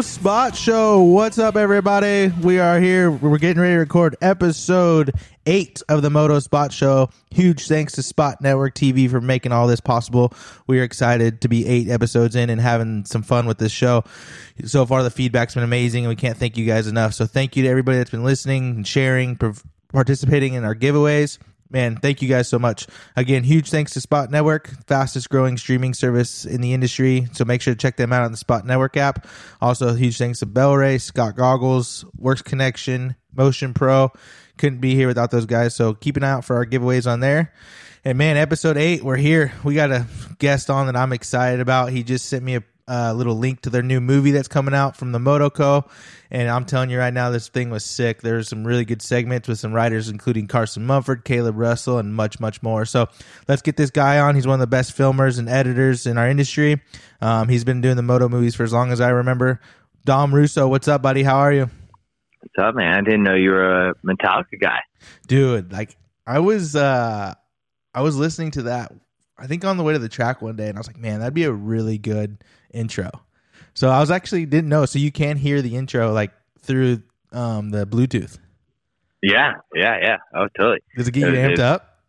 Spot Show. What's up, everybody? We are here. We're getting ready to record episode eight of the Moto Spot Show. Huge thanks to Spot Network TV for making all this possible. We are excited to be eight episodes in and having some fun with this show. So far, the feedback's been amazing, and we can't thank you guys enough. So, thank you to everybody that's been listening and sharing, participating in our giveaways man, thank you guys so much. Again, huge thanks to Spot Network, fastest growing streaming service in the industry. So make sure to check them out on the Spot Network app. Also, huge thanks to Bel-Ray, Scott Goggles, Works Connection, Motion Pro. Couldn't be here without those guys. So keep an eye out for our giveaways on there. And man, episode eight, we're here. We got a guest on that I'm excited about. He just sent me a uh, little link to their new movie that's coming out from the Motoco. And I'm telling you right now, this thing was sick. There's some really good segments with some writers, including Carson Mumford, Kailub Russell, and much, much more. So let's get this guy on. He's one of the best filmers and editors in our industry. Um, he's been doing the Moto movies for as long as I remember. Dom Russo, what's up, buddy? How are you? What's up, man? I didn't know you were a Metallica guy. Dude, like I was uh I was listening to that I think on the way to the track one day and I was like, man, that'd be a really good intro. So I was actually didn't know. So you can hear the intro like through um, the Bluetooth. Yeah, yeah, yeah. Oh, totally. Does it get you amped up?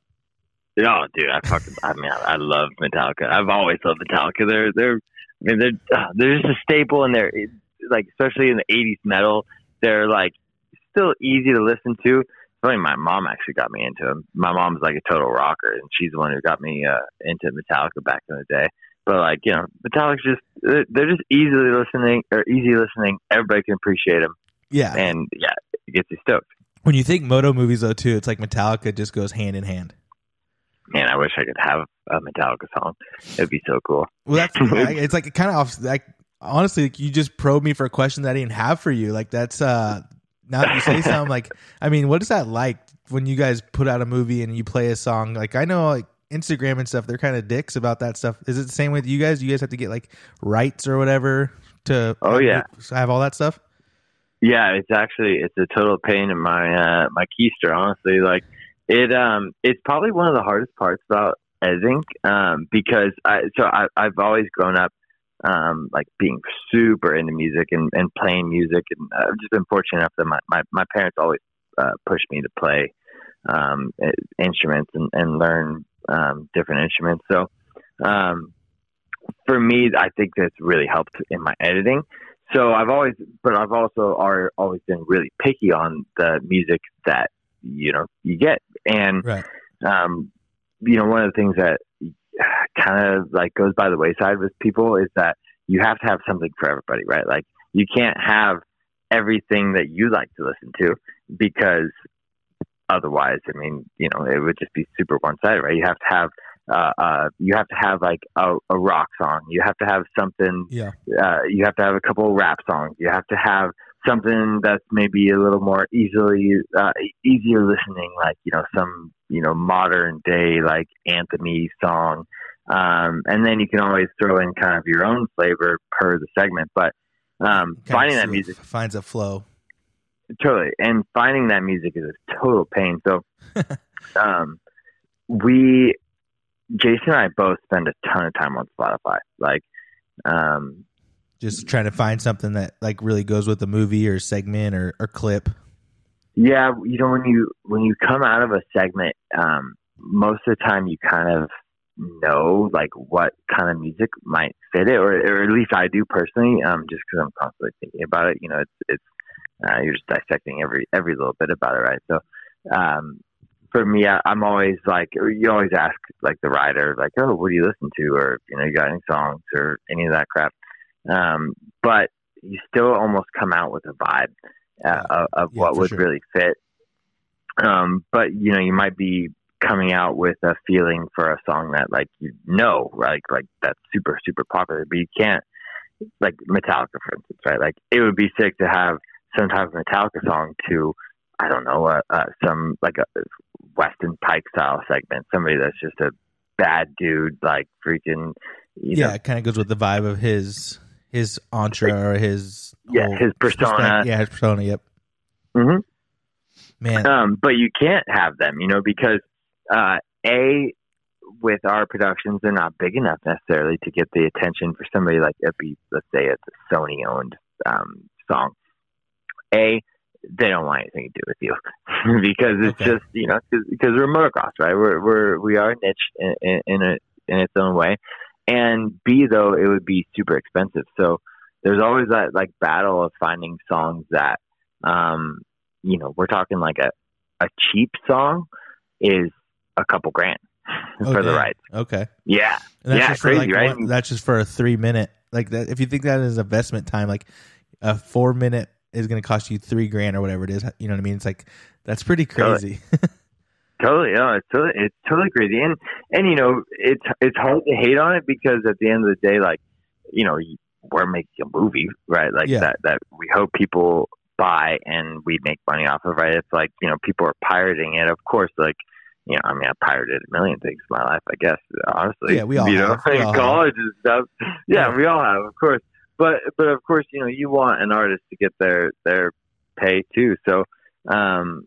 No, dude. I fucking. I mean, I, I, love Metallica. I've always loved Metallica. They're they're. I mean, they're uh, they're just a staple in there. Like especially in the '80s metal, they're like still easy to listen to. Funny, my mom actually got me into them. My mom's like a total rocker, and she's the one who got me uh, into Metallica back in the day. But like you know, Metallica's just they're just easily listening or easy listening. Everybody can appreciate them. Yeah, and yeah, it gets you stoked. When you think moto movies though, too, it's like Metallica just goes hand in hand. Man, I wish I could have a Metallica song. It'd be so cool. Well, that's it's like it kind of off. Like honestly, like, you just probed me for a question that I didn't have for you. Like that's uh now that you say something like, I mean, what is that like when you guys put out a movie and you play a song? Like I know like Instagram and stuff, they're kind of dicks about that stuff. Is it the same with you guys? You guys have to get like rights or whatever to oh yeah have all that stuff. Yeah, it's actually it's a total pain in my uh, my keister. Honestly, like it um it's probably one of the hardest parts about editing um because I so I, I've always grown up um like being super into music and, and playing music and I've just been fortunate enough that my my, my parents always uh, pushed me to play um instruments and, and learn um, different instruments. So um, for me, I think that's really helped in my editing. So I've always, but I've also are always been really picky on the music that you know you get, and right. um, you know one of the things that kind of like goes by the wayside with people is that you have to have something for everybody, right? Like you can't have everything that you like to listen to because otherwise, I mean, you know, it would just be super one sided, right? You have to have uh, uh, you have to have like a, a rock song. You have to have something. Yeah. Uh, you have to have a couple of rap songs. You have to have something that's maybe a little more easily uh, easier listening, like you know some you know modern day like anthemy song. Um, and then you can always throw in kind of your own flavor per the segment, but um, finding that music finds a flow. Totally. And finding that music is a total pain. So, um, we, Jason and I both spend a ton of time on Spotify. Like, um, just trying to find something that like really goes with the movie or segment or, or clip. Yeah. You know, when you, when you come out of a segment, um, most of the time you kind of know like what kind of music might fit it, or, or at least I do personally, um, just because I'm constantly thinking about it. You know, it's it's uh, you're just dissecting every every little bit about it, right? So, um, for me, I, I'm always like, you always ask like the writer, like, oh, what do you listen to, or you know, you got any songs or any of that crap. Um, but you still almost come out with a vibe uh, of, of yeah, what would sure. really fit. Um, but you know, you might be coming out with a feeling for a song that like you know, like like that's super super popular, but you can't like Metallica, for instance, right? Like it would be sick to have some type of Metallica song to, I don't know, uh, uh, some like a Weston Peick style segment. Somebody that's just a bad dude, like freaking. yeah, know. it kind of goes with the vibe of his his entra or his yeah his persona. Yeah, his persona. Yep. hmm Man, um, but you can't have them, you know, because uh, a with our productions, they're not big enough necessarily to get the attention for somebody like it be, let's say, it's a Sony owned um, song. A, they don't want anything to do with you because it's Okay. just you know because we're motocross, right? We're we're we are niche in, in, in a in its own way. And B, though, it would be super expensive. So there's always that like battle of finding songs that, um, you know, we're talking like a, a cheap song is a couple grand Oh, for the damn. rights. Okay. Yeah. That's Yeah, just for crazy, like right? one- that's just for a three minute like that. If you think that is investment time, like a four minute is going to cost you three grand or whatever it is. You know what I mean? It's like that's pretty crazy. Totally, no, it's totally, it's totally crazy, and and you know, it's it's hard to hate on it because at the end of the day, like, you know, we're making a movie, right? Like Yeah. that that we hope people buy and we make money off of, right? It's like you know, people are pirating it, of course, like. You know, I mean, I pirated a million things in my life, I guess. Honestly, Yeah, we all you know, have. We in all have. college and stuff. Yeah, Yeah. we all have, of course. But but of course, you know, you want an artist to get their their pay too. So, um,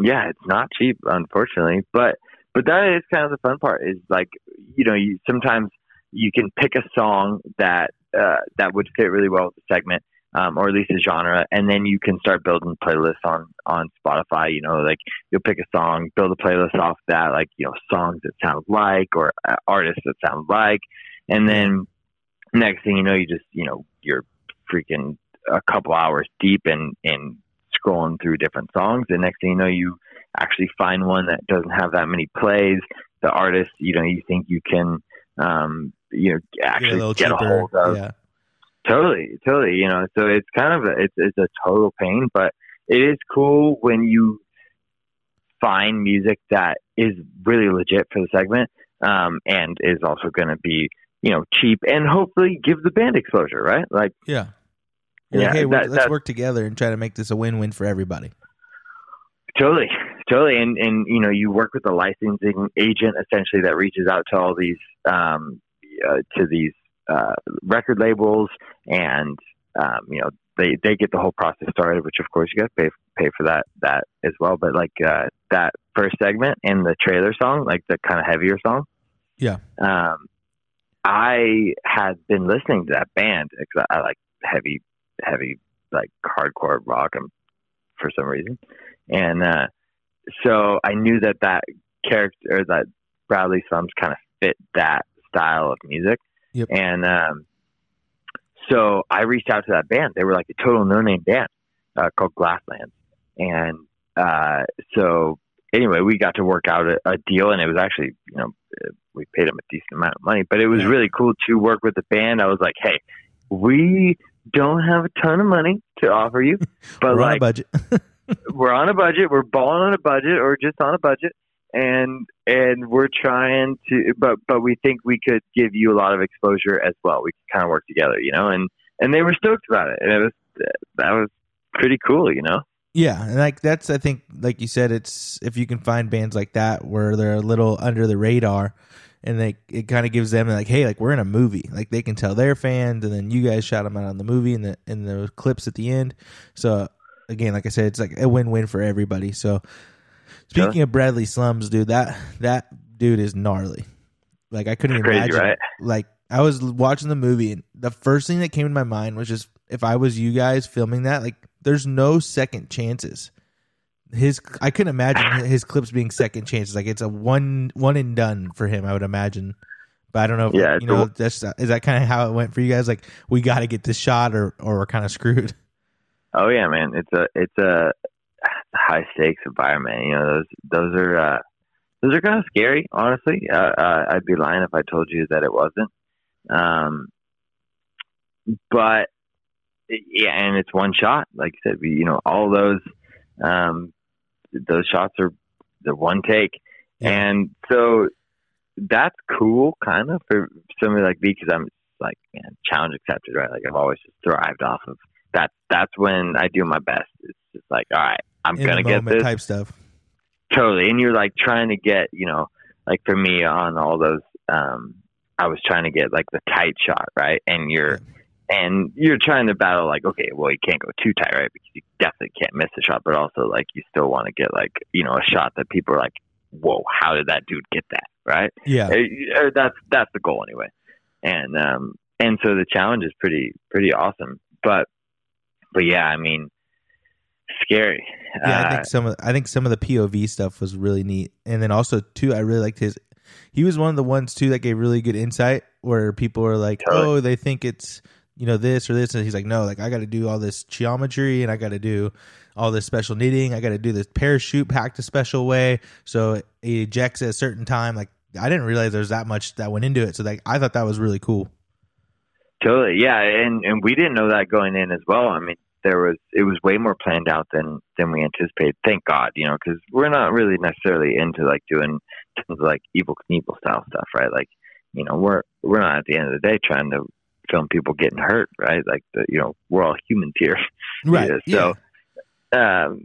yeah, it's not cheap, unfortunately. But but that is kind of the fun part. Is like you know, you sometimes you can pick a song that uh, that would fit really well with the segment, um, or at least a genre, and then you can start building playlists on on Spotify. You know, like you'll pick a song, build a playlist off that, like you know, songs that sound like or uh, artists that sound like, and then next thing you know, you just you know you're freaking a couple hours deep in in scrolling through different songs, and next thing you know, you actually find one that doesn't have that many plays. The artist, you know, you think you can, um, you know, Get a actually get a hold of. Yeah. Totally, totally. You know, so it's kind of a, it's it's a total pain, but it is cool when you find music that is really legit for the segment, um, and is also going to be you know cheap and hopefully give the band exposure, right? Like, Yeah. You're like, Yeah, hey, that- let's that- work together and try to make this a win-win for everybody. Totally, totally, and and you know you work with a licensing agent essentially that reaches out to all these um, uh, to these uh, record labels, and um, you know they they get the whole process started. Which of course you got to pay pay for that that as well. But like uh, that first segment and the trailer song, like the kind of heavier song, Yeah. um, I had been listening to that band because I, I like heavy, heavy, like hardcore rock and for some reason. And uh, so I knew that that character, or that Bradley Slums kind of fit that style of music. Yep. And um, so I reached out to that band. They were like a total no name band uh, called Glasslands. And uh, so anyway, we got to work out a, a deal, and it was actually, you know, we paid them a decent amount of money, but it was Yeah. really cool to work with the band. I was like, hey, we don't have a ton of money to offer you, but We're on a like budget. we're on a budget, we're balling on a budget, or just on a budget, and and we're trying to, but but we think we could give you a lot of exposure as well. We could kind of work together, you know, and and they were stoked about it, and it was that was pretty cool, you know. Yeah, and like that's I think like you said, it's if you can find bands like that where they're a little under the radar, and they it kind of gives them like, hey, like we're in a movie, like they can tell their fans, and then you guys shout them out on the movie and the and the clips at the end. So again, like I said, it's like a win win for everybody. So speaking of Bradley Slums, dude, that that dude is gnarly. Like I couldn't crazy, imagine. right? Like I was watching the movie, and the first thing that came to my mind was just if I was you guys filming that, like there's no second chances. His I couldn't imagine his clips being second chances. Like it's a one one and done for him. I would imagine. But I don't know. If, Yeah, you know, that's is that kind of how it went for you guys? Like we got to get this shot, or or we're kind of screwed. Oh yeah, man, it's a it's a high stakes environment. You know, those those are uh, those are kind of scary. Honestly, uh, uh, I'd be lying if I told you that it wasn't. Um, but yeah, and it's one shot. Like you said, we, you know, all those um, those shots are the one take, Yeah. and so that's cool, kind of for somebody like me because I'm like, man, challenge accepted, right? Like I've always just thrived off of that. That's when I do my best. It's just like, all right, I'm In gonna get this type stuff. totally and you're like trying to get you know like for me on all those um i was trying to get like the tight shot right and you're and you're trying to battle like okay well you can't go too tight right because you definitely can't miss the shot but also like you still want to get like you know a shot that people are like whoa how did that dude get that right? Yeah. Uh, that's that's the goal anyway. And um and so the challenge is pretty pretty awesome. But but yeah, I mean scary. Yeah, I Uh, think some of I think some of the POV stuff was really neat, and then also too, I really liked his. He was one of the ones too that gave really good insight where people were like, Totally. "Oh, they think it's you know this or this," and he's like, "No, like I got to do all this geometry and I got to do all this special knitting. I got to do this parachute packed a special way so it ejects at a certain time." Like I didn't realize there's that much that went into it, so like I thought that was really cool. Totally, yeah, and and we didn't know that going in as well. I mean, there was it was way more planned out than than we anticipated. Thank God, you know, because we're not really necessarily into like doing tons of like evil Knievel style stuff, right? Like, you know, we're we're not at the end of the day trying to film people getting hurt, right? Like, the, you know, we're all humans here. Right. Yeah, so, um,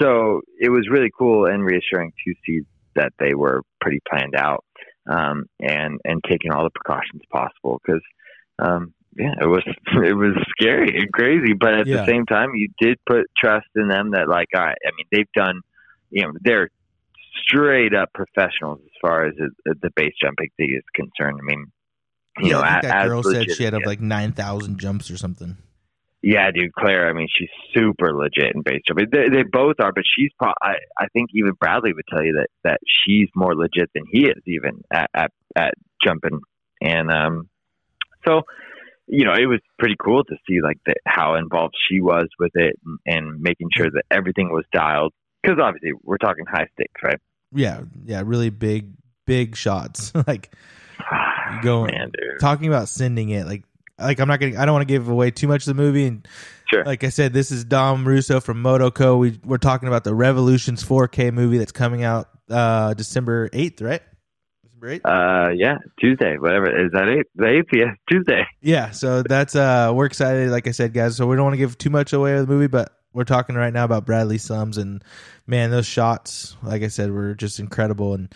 so it was really cool and reassuring to see that they were pretty planned out um, and and taking all the precautions possible because um, yeah, it was it was scary and crazy, but at Yeah. the same time, you did put trust in them that like, all right, I mean, they've done, you know, they're straight up professionals as far as the, the base jumping thing is concerned. I mean, you yeah, know, I think that girl said legit- she had like nine thousand jumps or something. yeah, dude, Claire. I mean, she's super legit in base jumping. They, they both are, but she's probably. I, I think even Bradley would tell you that that she's more legit than he is, even at at, at jumping. And um, so, you know, it was pretty cool to see like the, how involved she was with it and, and making sure that everything was dialed. Because obviously, we're talking high stakes, right? Yeah, yeah, really big, big shots. like going Man, talking about sending it like like I'm not gonna I don't want to give away too much of the movie and Sure. like I said this is Dom Russo from Motoco we we're talking about the Revolutions 4K movie that's coming out uh December 8th right December 8th Uh, yeah, Tuesday, whatever. Is that it? The eighth? Yeah, Tuesday. yeah so that's uh we're excited like I said guys so we don't want to give too much away of the movie but we're talking right now about Bradley Sums and man those shots like I said were just incredible and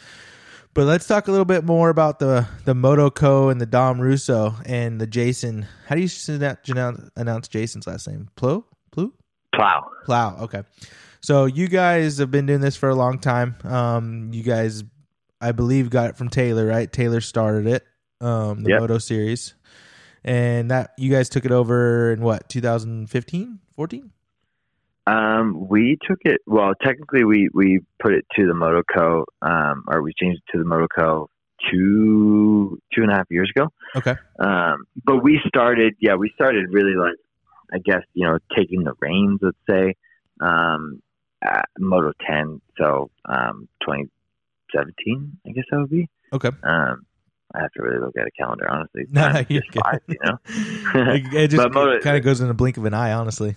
but let's talk a little bit more about the the Motoco and the Dom Russo and the Jason. How do you announce, announce Jason's last name? Plo? Plu? Plow. Plow. Okay. So you guys have been doing this for a long time. Um, you guys, I believe, got it from Taylor, right? Taylor started it, um, the Yep. Moto series, and that you guys took it over in what 2015, 14? Um, we took it. Well, technically, we we put it to the Motoco, um, or we changed it to the Motoco two two and a half years ago. Okay. Um, but we started, yeah, we started really like, I guess you know, taking the reins. Let's say, um, at Moto Ten. So, um, 2017, I guess that would be. Okay. Um, I have to really look at a calendar, honestly. No, you're just flies, you know. it, it just kind of goes in the blink of an eye, honestly.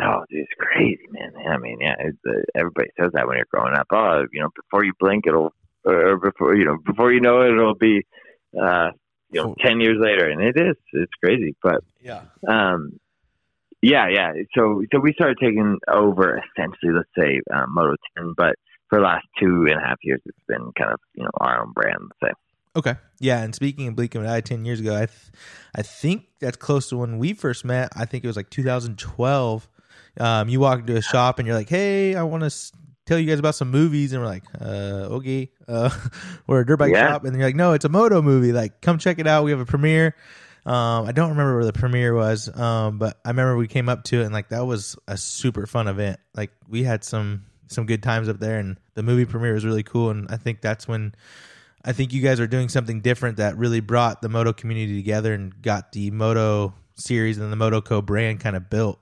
Oh, dude, it's crazy, man. I mean, yeah, it's, uh, everybody says that when you're growing up. Oh, you know, before you blink, it'll, or before you know, before you know it, it'll be, uh, you know, ten years later, and it is. It's crazy, but Yeah. um, yeah, yeah. So, so we started taking over essentially, let's say, uh, Moto 10, but for the last two and a half years, it's been kind of you know our own brand. Let's say. Okay. Yeah, and speaking of Bleak and I, ten years ago, I, th- I think that's close to when we first met. I think it was like 2012. Um, you walk into a shop and you're like, "Hey, I want to s- tell you guys about some movies," and we're like, "Uh, okay, uh, we're a dirt bike Yeah. shop," and you're like, "No, it's a moto movie. Like, come check it out. We have a premiere." Um, I don't remember where the premiere was, um, but I remember we came up to it and like that was a super fun event. Like we had some some good times up there, and the movie premiere was really cool. And I think that's when I think you guys are doing something different that really brought the moto community together and got the moto series and the Motoco brand kind of built.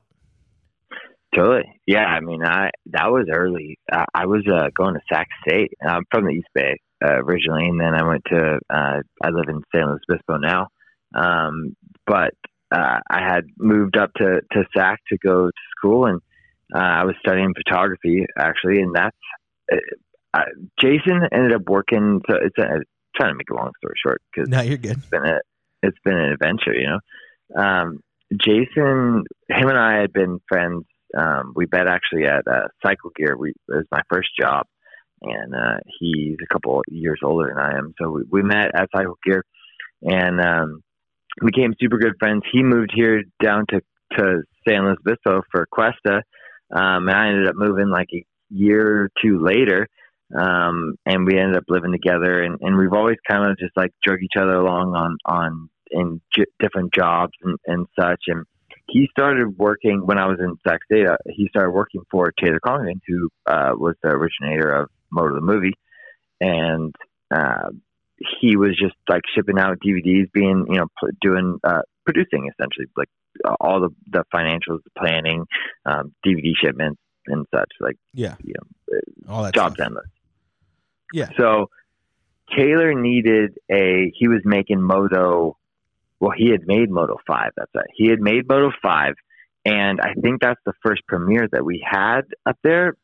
Totally. Yeah. I mean, I that was early. I, I was uh, going to Sac State. I'm from the East Bay uh, originally, and then I went to. Uh, I live in San Luis Obispo now, um, but uh, I had moved up to to Sac to go to school, and uh, I was studying photography actually, and that's. Uh, uh, Jason ended up working. So it's a, trying to make a long story short because No, you're good. it's been a it's been an adventure, you know. Um, Jason, him and I had been friends. Um, we met actually at uh, Cycle Gear. We it was my first job, and uh, he's a couple years older than I am. So we, we met at Cycle Gear, and um, became super good friends. He moved here down to to San Luis Obispo for Cuesta, um, and I ended up moving like a year or two later. um, and we ended up living together. And, and we've always kind of just like drug each other along on on in j- different jobs and, and such. And he started working when I was in Sac State. Uh, he started working for Taylor Congdon, who uh, was the originator of Moto the movie, and uh, he was just like shipping out DVDs, being you know doing uh, producing essentially like all the the financials, the planning, um, DVD shipments and such. Like Yeah. you know, All that jobs stuff. endless. Yeah. So Taylor needed a. He was making Moto. Well, he had made Moto Five. That's right. He had made Moto Five, and I think that's the first premiere that we had up there.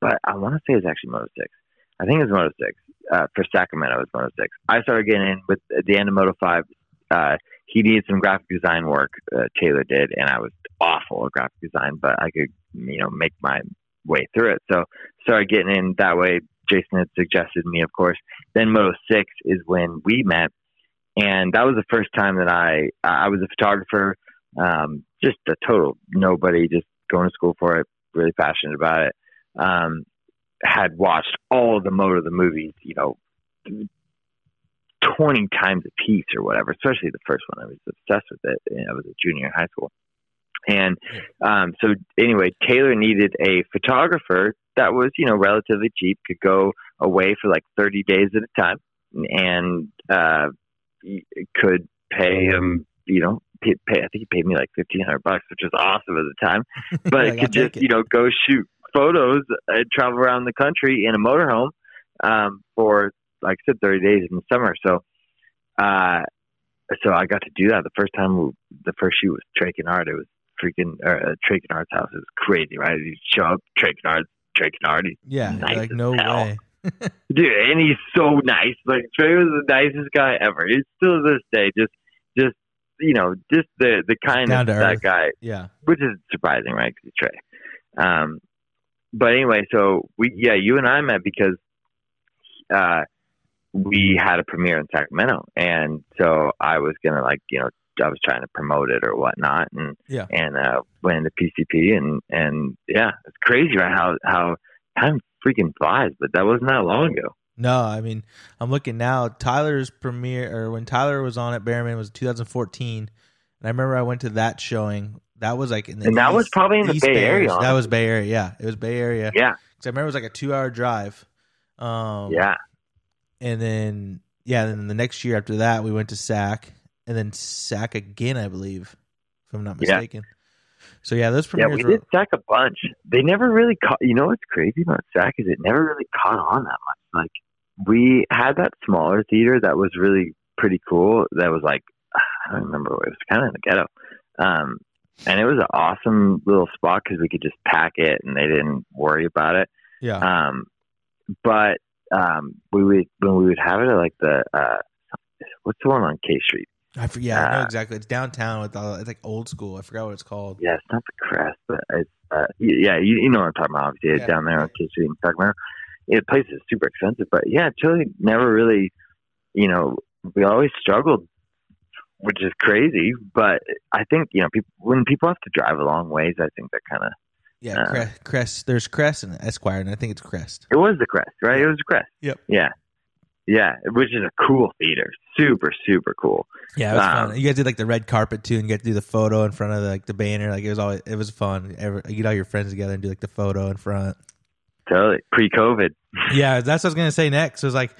But I want to say it's actually Moto Six. I think it was Moto Six uh, for Sacramento. It was Moto Six. I started getting in with at the end of Moto Five. Uh, he needed some graphic design work. Uh, Taylor did, and I was awful at graphic design, but I could, you know, make my way through it. So started getting in that way. Jason had suggested me, of course. Then Moto Six is when we met, and that was the first time that I I was a photographer, um, just a total nobody, just going to school for it, really passionate about it. Um, had watched all of the Moto the movies, you know, twenty times a piece or whatever. Especially the first one, I was obsessed with it. And I was a junior in high school. And um, so, anyway, Taylor needed a photographer that was, you know, relatively cheap, could go away for like 30 days at a time and uh, could pay him, you know, pay, pay, I think he paid me like 1500 bucks, which was awesome at the time. But Like, could just, it. you know, go shoot photos and travel around the country in a motorhome um, for, like I said, 30 days in the summer. So, uh, so I got to do that the first time. We, the first shoot was Trey Canard. It was freaking uh, Trey Canard's house. It was crazy, right? You show up, Canard, Trey Canard, he's Yeah. Nice like no hell. way. Dude, and he's so nice. Like Trey was the nicest guy ever. He's still to this day, just, just you know, just the the kindness Down of that earth. guy Yeah. which is surprising, right? Because he's Trey. Um, but anyway, so we, yeah, you and I met because uh, we had a premiere in Sacramento, and so I was gonna like, you know, I was trying to promote it or whatnot, and Yeah. and uh, went into PCP, and and yeah, it's crazy, right? How how time freaking flies, but that wasn't that long ago. No, I mean, I'm looking now. Tyler's premiere, or when Tyler was on at Bearman, was 2014, and I remember I went to that showing. That was like in the And that was probably in the East Bay Area, That was Bay Area. Yeah, it was Bay Area. Yeah, 'Cause I remember it was like a two hour drive. Um, yeah, and then yeah, then the next year after that, we went to SAC, and then SAC again, I believe, if I'm not mistaken. Yeah. So yeah, those yeah. We were did Sac a bunch. They never really caught. You know what's crazy about Sac is it never really caught on that much. Like we had that smaller theater that was really pretty cool. That was like I don't remember. It was kind of in the ghetto, um, and it was an awesome little spot because we could just pack it and they didn't worry about it. yeah, Um, but um, we would when we would have it at like the uh, what's the one on K Street? I for, yeah, I know uh, exactly. It's downtown with all. It's like old school. I forgot what it's called. Yeah, it's not the crest, but it's uh, yeah, you, you know what I'm talking about. Obviously, Yeah. down there on K Street in Sacramento. Yeah, the place is super expensive, but yeah, Chile never really, you know, we always struggled, which is crazy. But I think you know, people when people have to drive a long ways, I think they're kind of Yeah, Uh, Crest, Crest. There's Crest and Esquire, and I think it's Crest. it was the crest, right? It was the crest. Yep. Yeah. Yeah, which is a cool theater, super super cool. Yeah, it was Um, fun. You guys did like the red carpet too, and you get to do the photo in front of the, like the banner. Like it was always it was fun. Ever, you get all your friends together and do like the photo in front. Totally pre-COVID. Yeah, that's what I was gonna say next. It was like,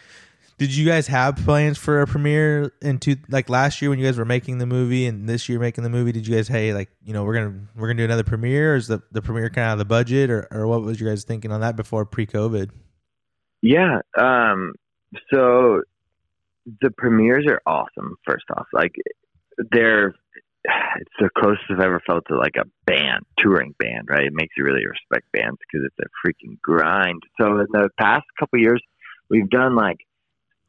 did you guys have plans for a premiere in two like last year when you guys were making the movie and this year making the movie? Did you guys hey like you know we're gonna we're gonna do another premiere? Or is the the premiere kind of out of the budget or or what was you guys thinking on that before pre COVID? Yeah. Um, so the premieres are awesome. First off, like they're it's the closest I've ever felt to like a band, touring band. Right? It makes you really respect bands because it's a freaking grind. So in the past couple years, we've done like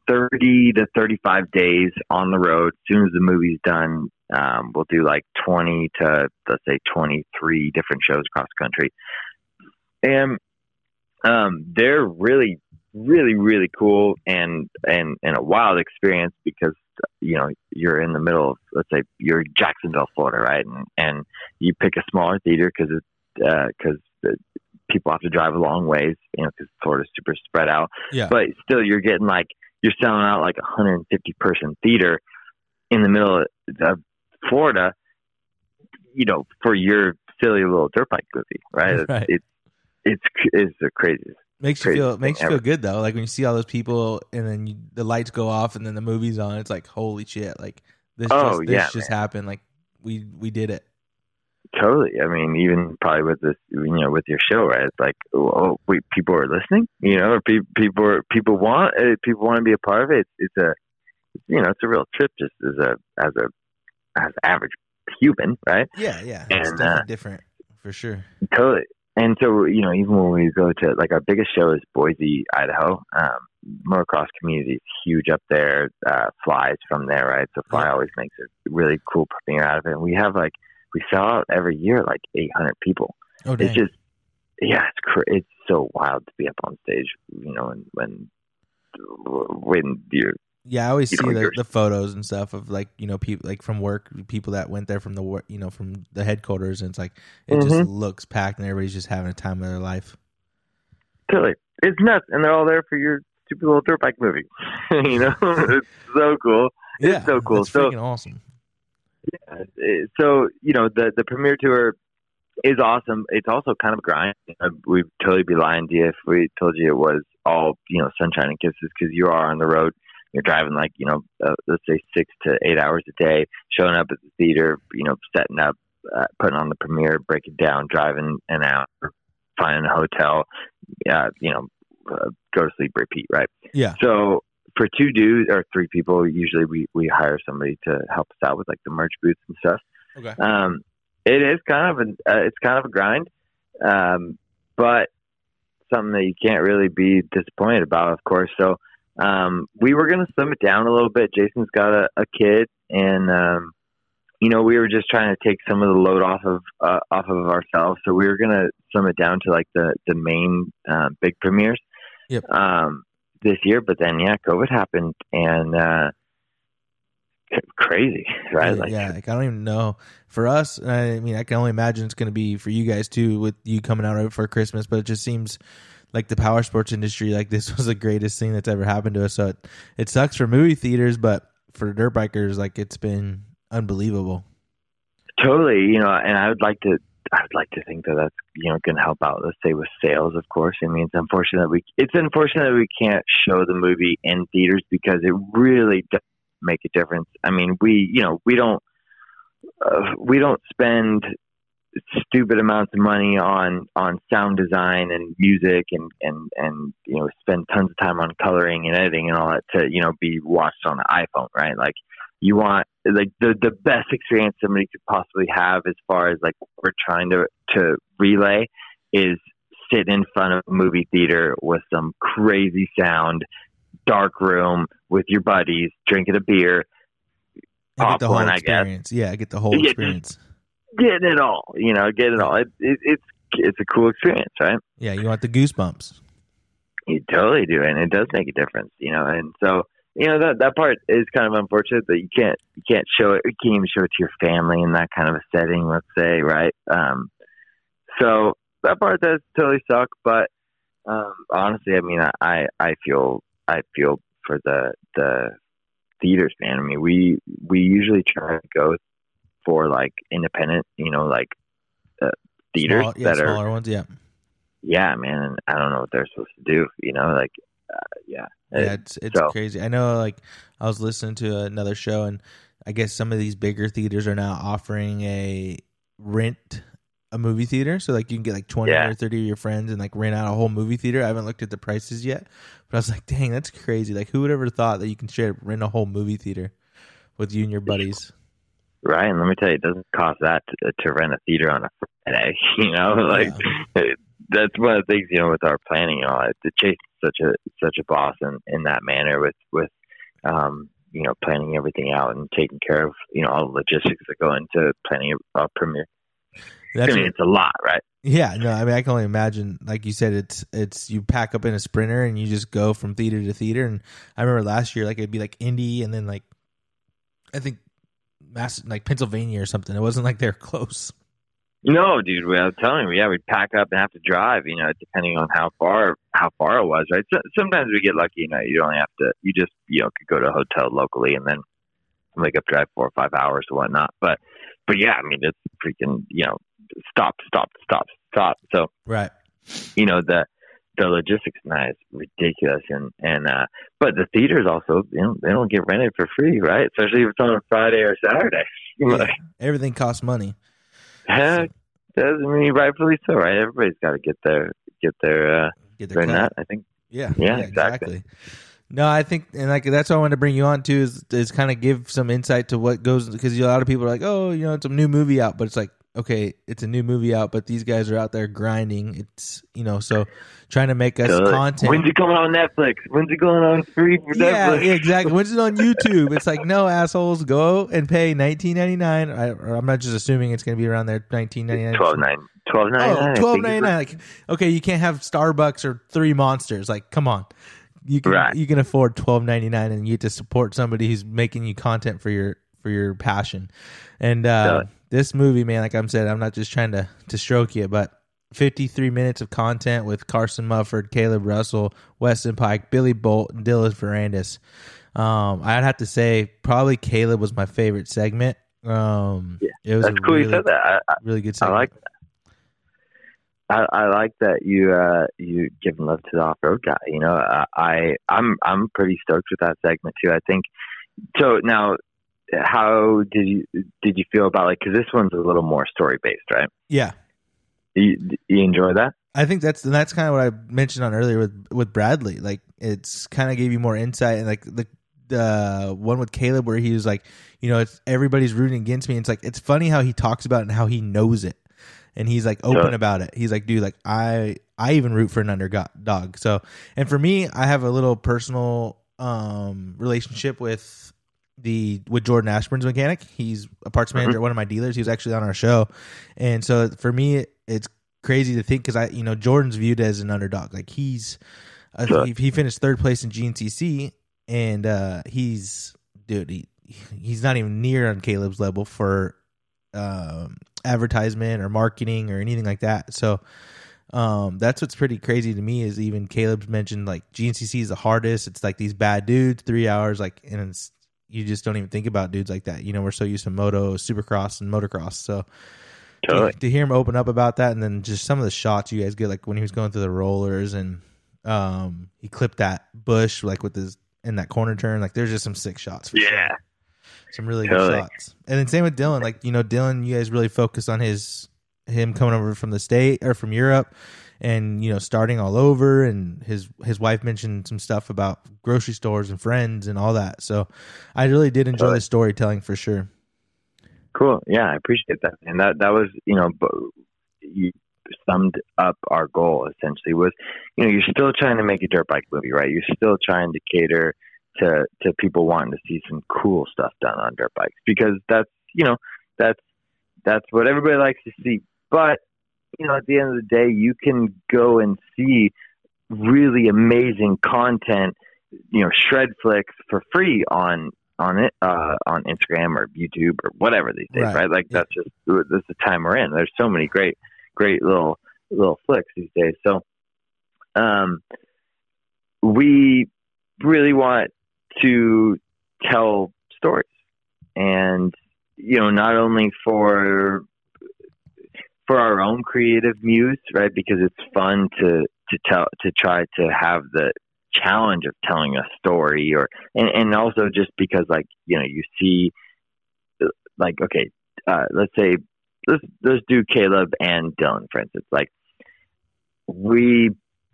thirty to thirty-five days on the road. As soon as the movie's done, um, we'll do like twenty to let's say twenty-three different shows across the country, and um, they're really really really cool and and and a wild experience because you know you're in the middle of let's say you're Jacksonville Florida right and and you pick a smaller theater because it's because uh, people people have to drive a long ways, you know, because Florida's super spread out. Yeah. But still, you're getting like you're selling out like a 150 person theater in the middle of, of Florida, you know, for your silly little dirt bike movie, right? Right. It's it's it's the craziest. Makes you feel makes you ever. feel good though. Like when you see all those people and then you, the lights go off and then the movie's on, it's like holy shit! Like this Oh, just this yeah, just happened. Like we we did it. Totally. I mean, even probably with this, you know, with your show, right? It's like, oh, wait, people are listening. You know, or pe- people are, people want uh, people want to be a part of it. It's, it's a, you know, it's a real trip just as a as a as average human, right? Yeah, yeah. It's And, definitely uh, different for sure. Totally. And so, you know, even when we go to like our biggest show is Boise, Idaho. Um, motocross community is huge up there. Uh, flies from there, right? So Fly always makes a really cool premiere out of it. And we have like we sell out every year like 800 people. Oh dang. It's just, yeah, it's cr- it's so wild to be up on stage, you know, and when when you're Yeah, I always you see know, the, the photos and stuff of like you know people like from work people that went there from the work you know from the headquarters and it's like it just Mhm. looks packed and everybody's just having a time of their life. totally, it's nuts, and they're all there for your stupid little dirt bike movie. you know, it's so cool. It's yeah, so cool. That's So- awesome. Uh, so you know the the premiere tour is awesome. It's also kind of a grind. Uh, We'd totally be lying to you if we told you it was all you know sunshine and kisses because you are on the road. You're driving like you know uh, let's say six to eight hours a day, showing up at the theater, you know, setting up, uh, putting on the premiere, breaking down, driving an hour, finding a hotel, uh, you know, uh, go to sleep, repeat, right? Yeah, So for two dudes or three people, usually we we hire somebody to help us out with like the merch booths and stuff. okay. Um, it is kind of a uh, it's kind of a grind, um, but something that you can't really be disappointed about, of course. So um, we were going to slim it down a little bit. Jason's got a, a kid, and um, you know we were just trying to take some of the load off of uh, off of ourselves. So we were going to slim it down to like the the main uh, big premieres. Yep. Um, this year, but then yeah, COVID happened, and uh, crazy, right? Yeah, like yeah, like I don't even know. For us, I mean, I can only imagine it's going to be for you guys too, with you coming out right for Christmas. But it just seems like the power sports industry, like this was the greatest thing that's ever happened to us. So it, it sucks for movie theaters, but for dirt bikers, like it's been unbelievable. Totally, you know, and I would like to, I would like to think that that's you know going to help out. Let's say with sales, of course. I mean, it's unfortunate that we, it's unfortunate that we can't show the movie in theaters because it really does make a difference. I mean, we, you know, we don't, uh, we don't spend stupid amounts of money on on sound design and music and and and you know spend tons of time on coloring and editing and all that to you know be watched on the iPhone, right? Like you want like the the best experience somebody could possibly have as far as like we're trying to to relay is sit in front of a movie theater with some crazy sound, dark room with your buddies, drinking a beer, And get the whole I experience. Yeah, I get the whole Yeah, experience. Getting it all, you know, getting it all. It, it, it's it's a cool experience, right? Yeah, you want the goosebumps. You totally do, and it does make a difference, you know. And so, you know, that that part is kind of unfortunate that you can't you can't show it, you can't even show it to your family in that kind of a setting, let's say, right? Um, so that part does totally suck, but um, honestly, I mean, I I feel I feel for the the theaters, man. I mean, we we usually try to go for like independent, you know, like uh, theaters Small- yeah, that are smaller ones. Yeah, yeah, man. I don't know what they're supposed to do. You know, like, uh, yeah, yeah, it's it's so- crazy. I know, like I was listening to another show, and I guess some of these bigger theaters are now offering a rent a movie theater, so like you can get like twenty Yeah. or thirty of your friends and like rent out a whole movie theater. I haven't looked at the prices yet, but I was like, dang, that's crazy. Like, who would ever thought that you can up rent a whole movie theater with you and your buddies? Right. And let me tell you, it doesn't cost that to, to rent a theater on a Friday. You know, like that's one of the things. You know, with our planning, you know, to Chase such a such a boss in in that manner with with um you know planning everything out and taking care of you know all the logistics that go into planning a, a premiere. That's I mean, it's a lot, right? Yeah, no, I mean I can only imagine. Like you said, it's it's you pack up in a sprinter and you just go from theater to theater. And I remember last year, like it'd be like indie, and then like I think Mass like Pennsylvania or something. It wasn't like they're close. No, dude. Well, I'm telling you, yeah, we'd pack up and have to drive. You know, depending on how far how far it was, right? So, sometimes we get lucky. You know, you only have to. You just you know could go to a hotel locally and then make up drive four or five hours or whatnot. But but yeah, I mean, it's freaking you know stop, stop, stop, stop. So right, you know the the logistics now is ridiculous, and and uh, but the theaters also you know they don't get rented for free, right? Especially if it's on a Friday or Saturday. Yeah, everything costs money. Heck, does I mean rightfully so, right? Everybody's got to get their get their uh, get their net. I think. Yeah, yeah, yeah exactly. exactly. No, I think, and like that's what I wanted to bring you on to is is kind of give some insight to what goes because a lot of people are like, oh, you know, it's a new movie out, but it's like okay, it's a new movie out, but these guys are out there grinding. It's you know, so trying to make us content. When's it coming on Netflix? When's it going on free for yeah, Netflix? Yeah, exactly. When's it on YouTube? it's like no assholes, go and pay nineteen ninety nine. I'm not just assuming it's going to be around there nineteen ninety nine. Twelve nine. Twelve ninety nine. Oh, twelve ninety nine. Like okay, you can't have Starbucks or three monsters. Like come on. You can right. you can afford twelve ninety nine and you get to support somebody who's making you content for your for your passion. And uh, this movie, man, like I'm said, I'm not just trying to to stroke you, but 53 minutes of content with Carson Mumford, Kailub Russell, Weston Peick, Billy Bolt, and Dylan Ferrandis. Um, I'd have to say probably Kailub was my favorite segment. Um, yeah, it was that's cool. Really, you said that. I, I, really good. Segment. I like that. I, I like that you uh you give love to the off road guy. You know, I I'm I'm pretty stoked with that segment too. I think so. Now how did you did you feel about like because this one's a little more story based, right? Yeah. You, you enjoy that? I think that's that's kind of what I mentioned on earlier with with Bradley. Like it's kind of gave you more insight and like the the one with Kailub where he was like, you know, it's everybody's rooting against me. It's like it's funny how he talks about it and how he knows it, and he's like open about it. He's like, dude, like I I even root for an underdog. So, and for me, I have a little personal um relationship with the with Jordan Ashburn's mechanic. He's a parts manager mm-hmm. at one of my dealers. He was actually on our show, and so for me, it's crazy to think because I, you know, Jordan's viewed as an underdog. Like he's uh, sure. he, he, finished third place in GNCC, and uh, he's dude, he, he's not even near on Kailub's level for um, advertisement or marketing or anything like that. So. Um, that's what's pretty crazy to me is even Kailub's mentioned like GNCC is the hardest. It's like these bad dudes, three hours, like, and it's you just don't even think about dudes like that. You know, we're so used to moto, supercross, and motocross. So totally. to, to, hear him open up about that, and then just some of the shots you guys get, like when he was going through the rollers, and um, he clipped that bush like with his in that corner turn. Like there's just some sick shots. yeah. Sure. Some really totally. good shots. And then same with Dylan. Like you know, Dylan, you guys really focus on his him coming over from the state or from Europe and you know starting all over and his his wife mentioned some stuff about grocery stores and friends and all that. So i really did enjoy the storytelling for sure. Cool. Yeah i appreciate that. And that that was you know you summed up our goal essentially was you know you're still trying to make a dirt bike movie right? You're still trying to cater to to people wanting to see some cool stuff done on dirt bikes because that's you know that's that's what everybody likes to see. But you know, at the end of the day, you can go and see really amazing content, you know, shred flicks for free on on it uh, on Instagram or YouTube or whatever these days, right? right? Like yeah. that's just this is the time we're in. There's so many great great little little flicks these days. So, um, we really want to tell stories, and you know, not only for for our own creative muse, right? Because it's fun to to tell to try to have the challenge of telling a story, or and and also just because like you know you see like okay, uh, let's say let's let's do Kailub and Dylan for instance. Like we,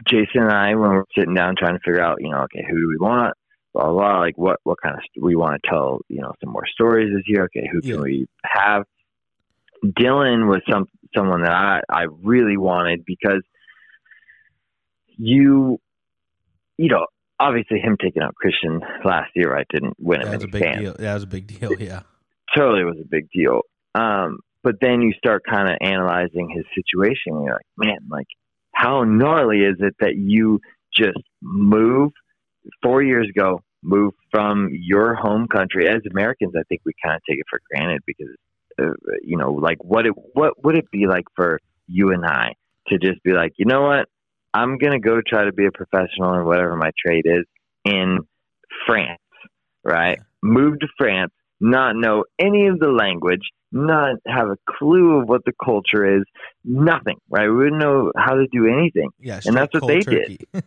Jason and I, when we're sitting down trying to figure out, you know, okay, who do we want? Blah blah. blah like what what kind of we want to tell? You know, some more stories this year. Okay, who can yeah. we have? Dylan was some someone that I, I really wanted because you you know obviously him taking out Christian last year I didn't win him any big fans. Deal. That was a big deal, yeah. totally was a big deal. Um, but then you start kind of analyzing his situation and you're like, man, like how gnarly is it that you just move four years ago, move from your home country as Americans, I think we kind of take it for granted because uh, you know, like what it what would it be like for you and I to just be like, you know what, I'm gonna go try to be a professional in whatever my trade is in France, right? Move to France, not know any of the language, not have a clue of what the culture is, nothing, right? We wouldn't know how to do anything. Yeah, and that's what they turkey. did.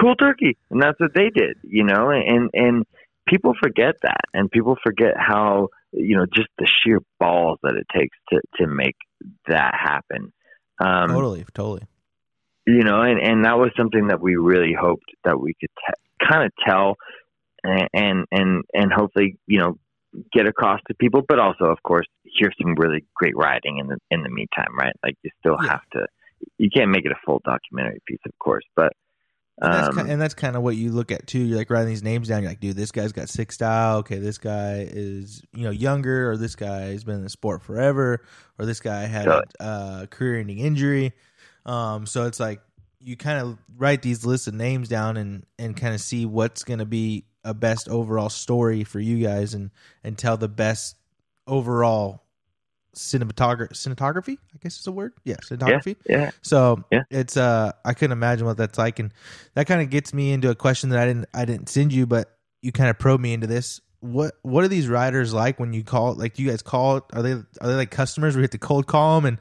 Cool turkey, and that's what they did, you know. And and people forget that, and people forget how you know just the sheer balls that it takes to to make that happen. Um, totally, totally. You know, and and that was something that we really hoped that we could t- kind of tell, and, and and and hopefully you know get across to people, but also of course hear some really great writing in the in the meantime, right? Like you still Yeah. have to. You can't make it a full documentary piece, of course, but And that's, um, ki- and that's kind of what you look at too. You're like writing these names down. You're like, dude, this guy's got sick style. Okay, this guy is you know younger, or this guy's been in the sport forever, or this guy had a uh, career-ending injury. Um, so it's like you kind of write these lists of names down and and kind of see what's going to be a best overall story for you guys, and and tell the best overall cinematography. Cinematography, I guess is a word. Yeah, cinematography. yeah, So Yeah. it's uh I couldn't imagine what that's like and that kind of gets me into a question that I didn't I didn't send you but you kind of probe me into this. What what are these riders like when you call like you guys call are they are they like customers we you have to cold call them and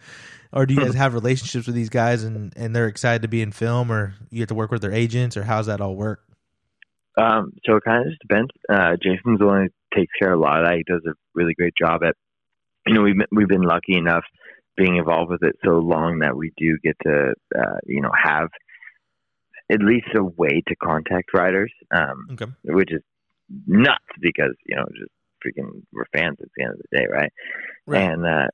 or do you guys have relationships with these guys and and they're excited to be in film or you have to work with their agents or how's that all work? Um, so it kind of just depends. Uh, Jason's the one who takes care of a lot of that. He does a really great job at. You know, we've been, we've been lucky enough being involved with it so long that we do get to, uh, you know, have at least a way to contact riders, um, Okay. which is nuts because you know, just freaking we're fans at the end of the day, right? And uh,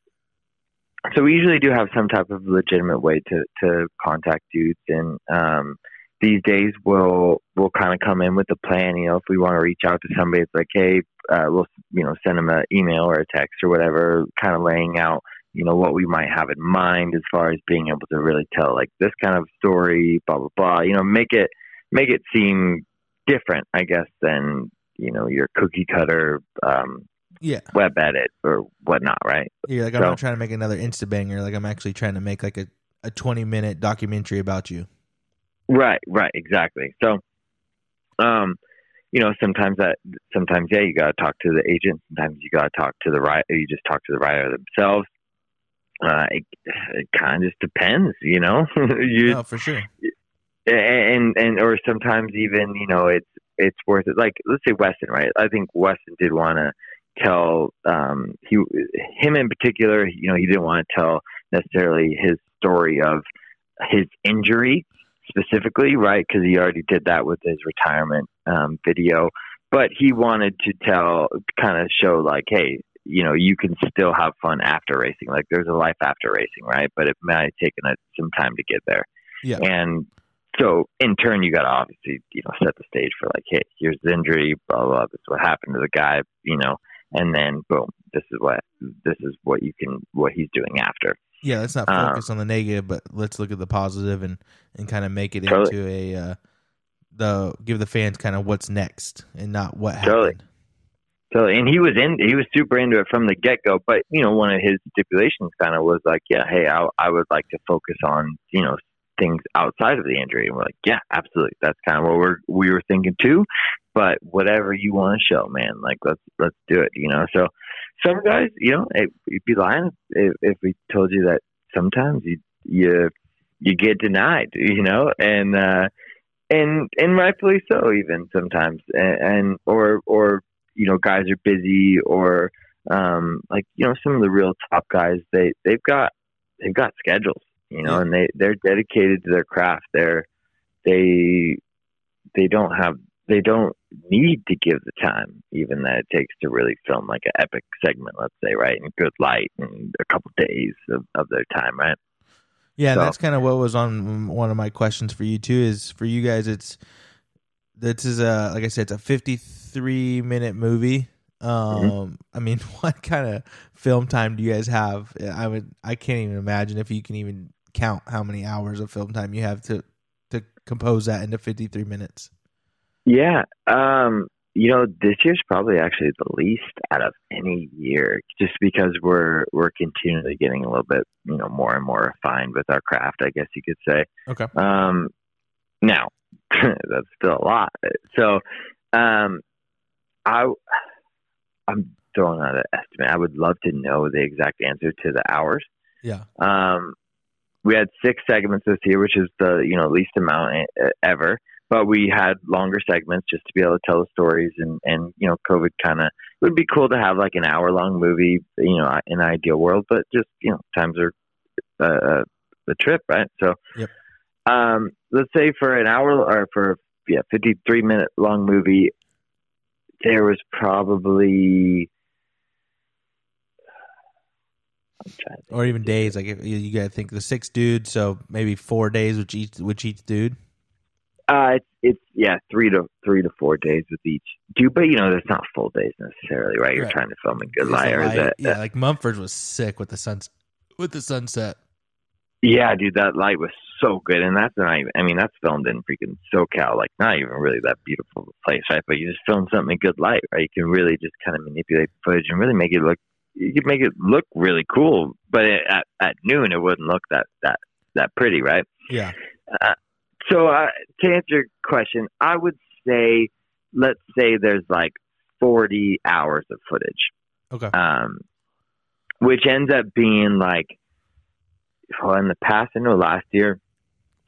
so we usually do have some type of legitimate way to to contact dudes, and um, these days we'll we'll kind of come in with a plan. You know, if we want to reach out to somebody, it's like, hey, uh, we'll you know send them an email or a text or whatever, kind of laying out you know what we might have in mind as far as being able to really tell like this kind of story, blah blah blah. You know, make it make it seem different, I guess, than you know your cookie cutter um, Yeah. web edit or whatnot, right? You're like I'm So- not trying to make another Insta banger like I'm actually trying to make like a a 20 minute documentary about you. Right, right, exactly. So, um, you know, sometimes that, sometimes yeah, you got to talk to the agent. Sometimes you got to talk to the writer. You just talk to the writer themselves. Uh, it, it kind of just depends, you know. you Oh, for sure. and and or sometimes even you know it's it's worth it. Like let's say Weston, right? I think Weston did want to tell um he him in particular. You know, he didn't want to tell necessarily his story of his injury specifically, right? Because he already did that with his retirement um, video. But he wanted to tell, kind of show, like, hey, you know, you can still have fun after racing. Like, there's a life after racing, right? But it might have taken some time to get there. Yeah. And so, in turn, you got to obviously, you know, set the stage for like, hey, here's the injury, blah blah. blah. This is what happened to the guy, you know, and then boom, this is what this is what you can what he's doing after. Yeah, let's not Um, focus on the negative, but let's look at the positive and and kind of make it Totally. into a uh, the give the fans kind of what's next and not what Totally. happened. So, and he was in, he was super into it from the get go. But you know, one of his stipulations kind of was like, yeah, hey, I, I would like to focus on you know things outside of the injury. And we're like, yeah, absolutely. That's kind of what we're we were thinking too. But whatever you want to show, man, like let's let's do it. You know, so some guys, you know, it, you'd be lying if, if we told you that sometimes you you you get denied. You know, and. uh and and rightfully so even sometimes and, and or or you know guys are busy or um like you know some of the real top guys they they've got they've got schedules you know Yeah. and they they're dedicated to their craft they're they they don't have they don't need to give the time even that it takes to really film like an epic segment let's say right in good light and a couple days of, of their time right Yeah, So- that's kind of what was on one of my questions for you too. Is for you guys, it's this is a like I said, it's a fifty-three minute movie. Um, Mm-hmm. I mean, what kind of film time do you guys have? I would, I can't even imagine if you can even count how many hours of film time you have to to compose that into fifty-three minutes. Yeah. Um, you know, this year's probably actually the least out of any year, just because we're we're continually getting a little bit, you know, more and more refined with our craft. I guess you could say. Okay. Um, now that's still a lot. So, um, I I'm throwing out an estimate. I would love to know the exact answer to the hours. Yeah. Um, we had six segments this year, which is the you know least amount e- ever. But we had longer segments just to be able to tell the stories, and and you know, COVID kind of it would be cool to have like an hour long movie, you know, in an ideal world. But just you know, times are uh, the trip, right? So, Yep. um, let's say for an hour or for yeah, fifty three minute long movie, there was probably. I'm trying to Or even days. Like if you, you got to think the six dudes, so maybe four days with each with each dude. Uh, it's, it's yeah, three to three to four days with each dude, but you know, that's not full days necessarily, right? You're Right. trying to film a good It's liar. light- That, yeah, like Mumford was sick with the suns with the sunset. yeah, dude, that light was so good, and that's not even. I mean, that's filmed in freaking SoCal, like not even really that beautiful place, right? But you just film something in good light, right? You can really just kind of manipulate the footage and really make it look. You can make it look really cool, but it, at at noon, it wouldn't look that that that pretty, right? Yeah. So uh, to answer your question, I would say, let's say there's like 40 hours of footage, Okay. um, which ends up being like, well, in the past, I know last year,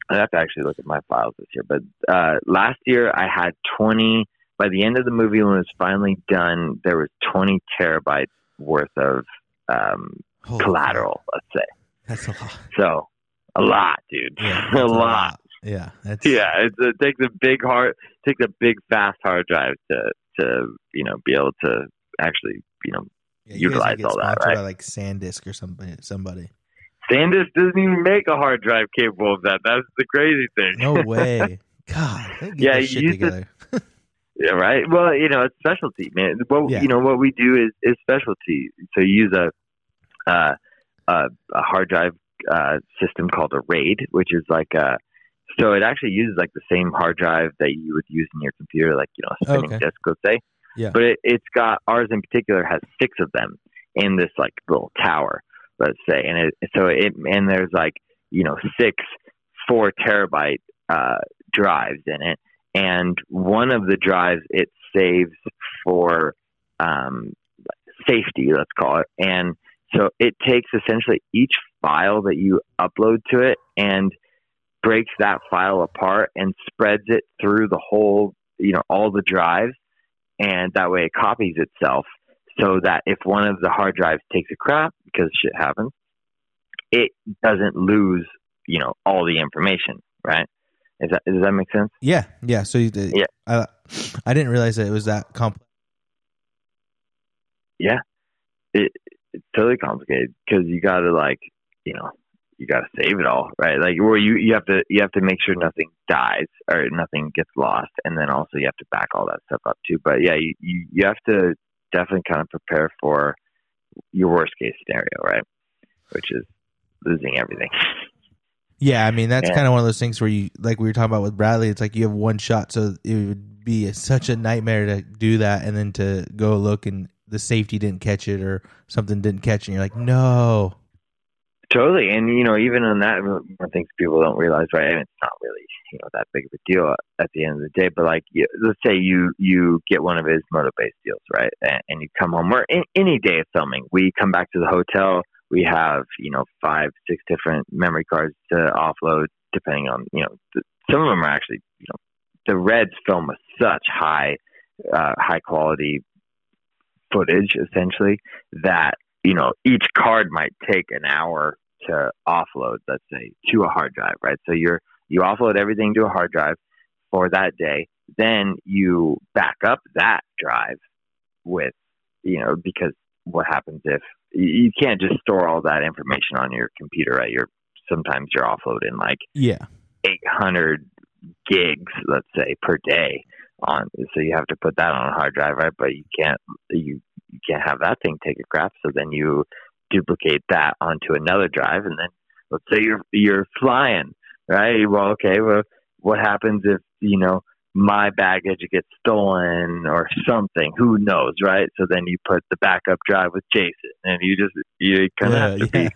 I have to actually look at my files this year, but uh, last year I had 20. By the end of the movie, when it was finally done, there was 20 terabytes worth of um, collateral. Let's say. That's a lot. so. A lot, dude. Yeah. a that's lot. Yeah. That's Yeah, it's, it takes a big hard, takes a big fast hard drive to to you know be able to actually you know. yeah, you utilize all that, right? by like SanDisk or somebody. Somebody. SanDisk doesn't even make a hard drive capable of that. That's the crazy thing. No way. God. Yeah, you used to- together. Yeah, right. Well, you know, it's specialty, man. What Yeah. you know, what we do is is specialty. So you use a uh, a, a hard drive uh, system called a RAID, which is like a so it actually uses like the same hard drive that you would use in your computer, like you know, a spinning Okay. disk, let's say. Yeah. But it, it's got ours in particular has six of them in this like little tower, let's say, and it so it and there's like you know six four terabyte uh, drives in it, and one of the drives it saves for um, safety, let's call it, and so it takes essentially each file that you upload to it and breaks that file apart and spreads it through the whole, you know, all the drives, and that way it copies itself so that if one of the hard drives takes a crap because shit happens, it doesn't lose, you know, all the information, right? Is that does that make sense? Yeah. Yeah. So you did. Yeah. I, I didn't realize that it was that complex. It, it's totally complicated because you got to like, you know, you got to save it all, right? Like, where you you have to you have to make sure nothing dies or nothing gets lost, and then also you have to back all that stuff up too. But yeah, you you, you have to definitely kind of prepare for your worst case scenario, right? Which is losing everything. Yeah, I mean that's kind of one of those things where you like we were talking about with Bradley. It's like you have one shot, so it would be a, such a nightmare to do that, and then to go look and the safety didn't catch it or something didn't catch it. And you're like, no, Totally, and you know, even on that, one of things people don't realize, right? And it's not really, you know, that big of a deal at the end of the day. But like, you, let's say you you get one of his moto base deals, right? And, and you come home, or in, any day of filming, we come back to the hotel. We have, you know, five, six different memory cards to offload, depending on, you know, th- some of them are actually, you know, the Reds film with such high, uh, high quality footage, essentially, that you know each card might take an hour to offload let's say to a hard drive right? So you're you offload everything to a hard drive for that day then you back up that drive with you know because what happens if you can't just store all that information on your computer right you're sometimes you're offloading like yeah, 800 gigs, let's say, per day on. So you have to put that on a hard drive, right? But you can't you you can't have that thing take a crap. So then you duplicate that onto another drive, and then let's say you're you're flying, right? Well, okay, well, what happens if you know my baggage gets stolen or something. Who knows, right? So then you put the backup drive with Jason, and you just you kind of Yeah, have to yeah.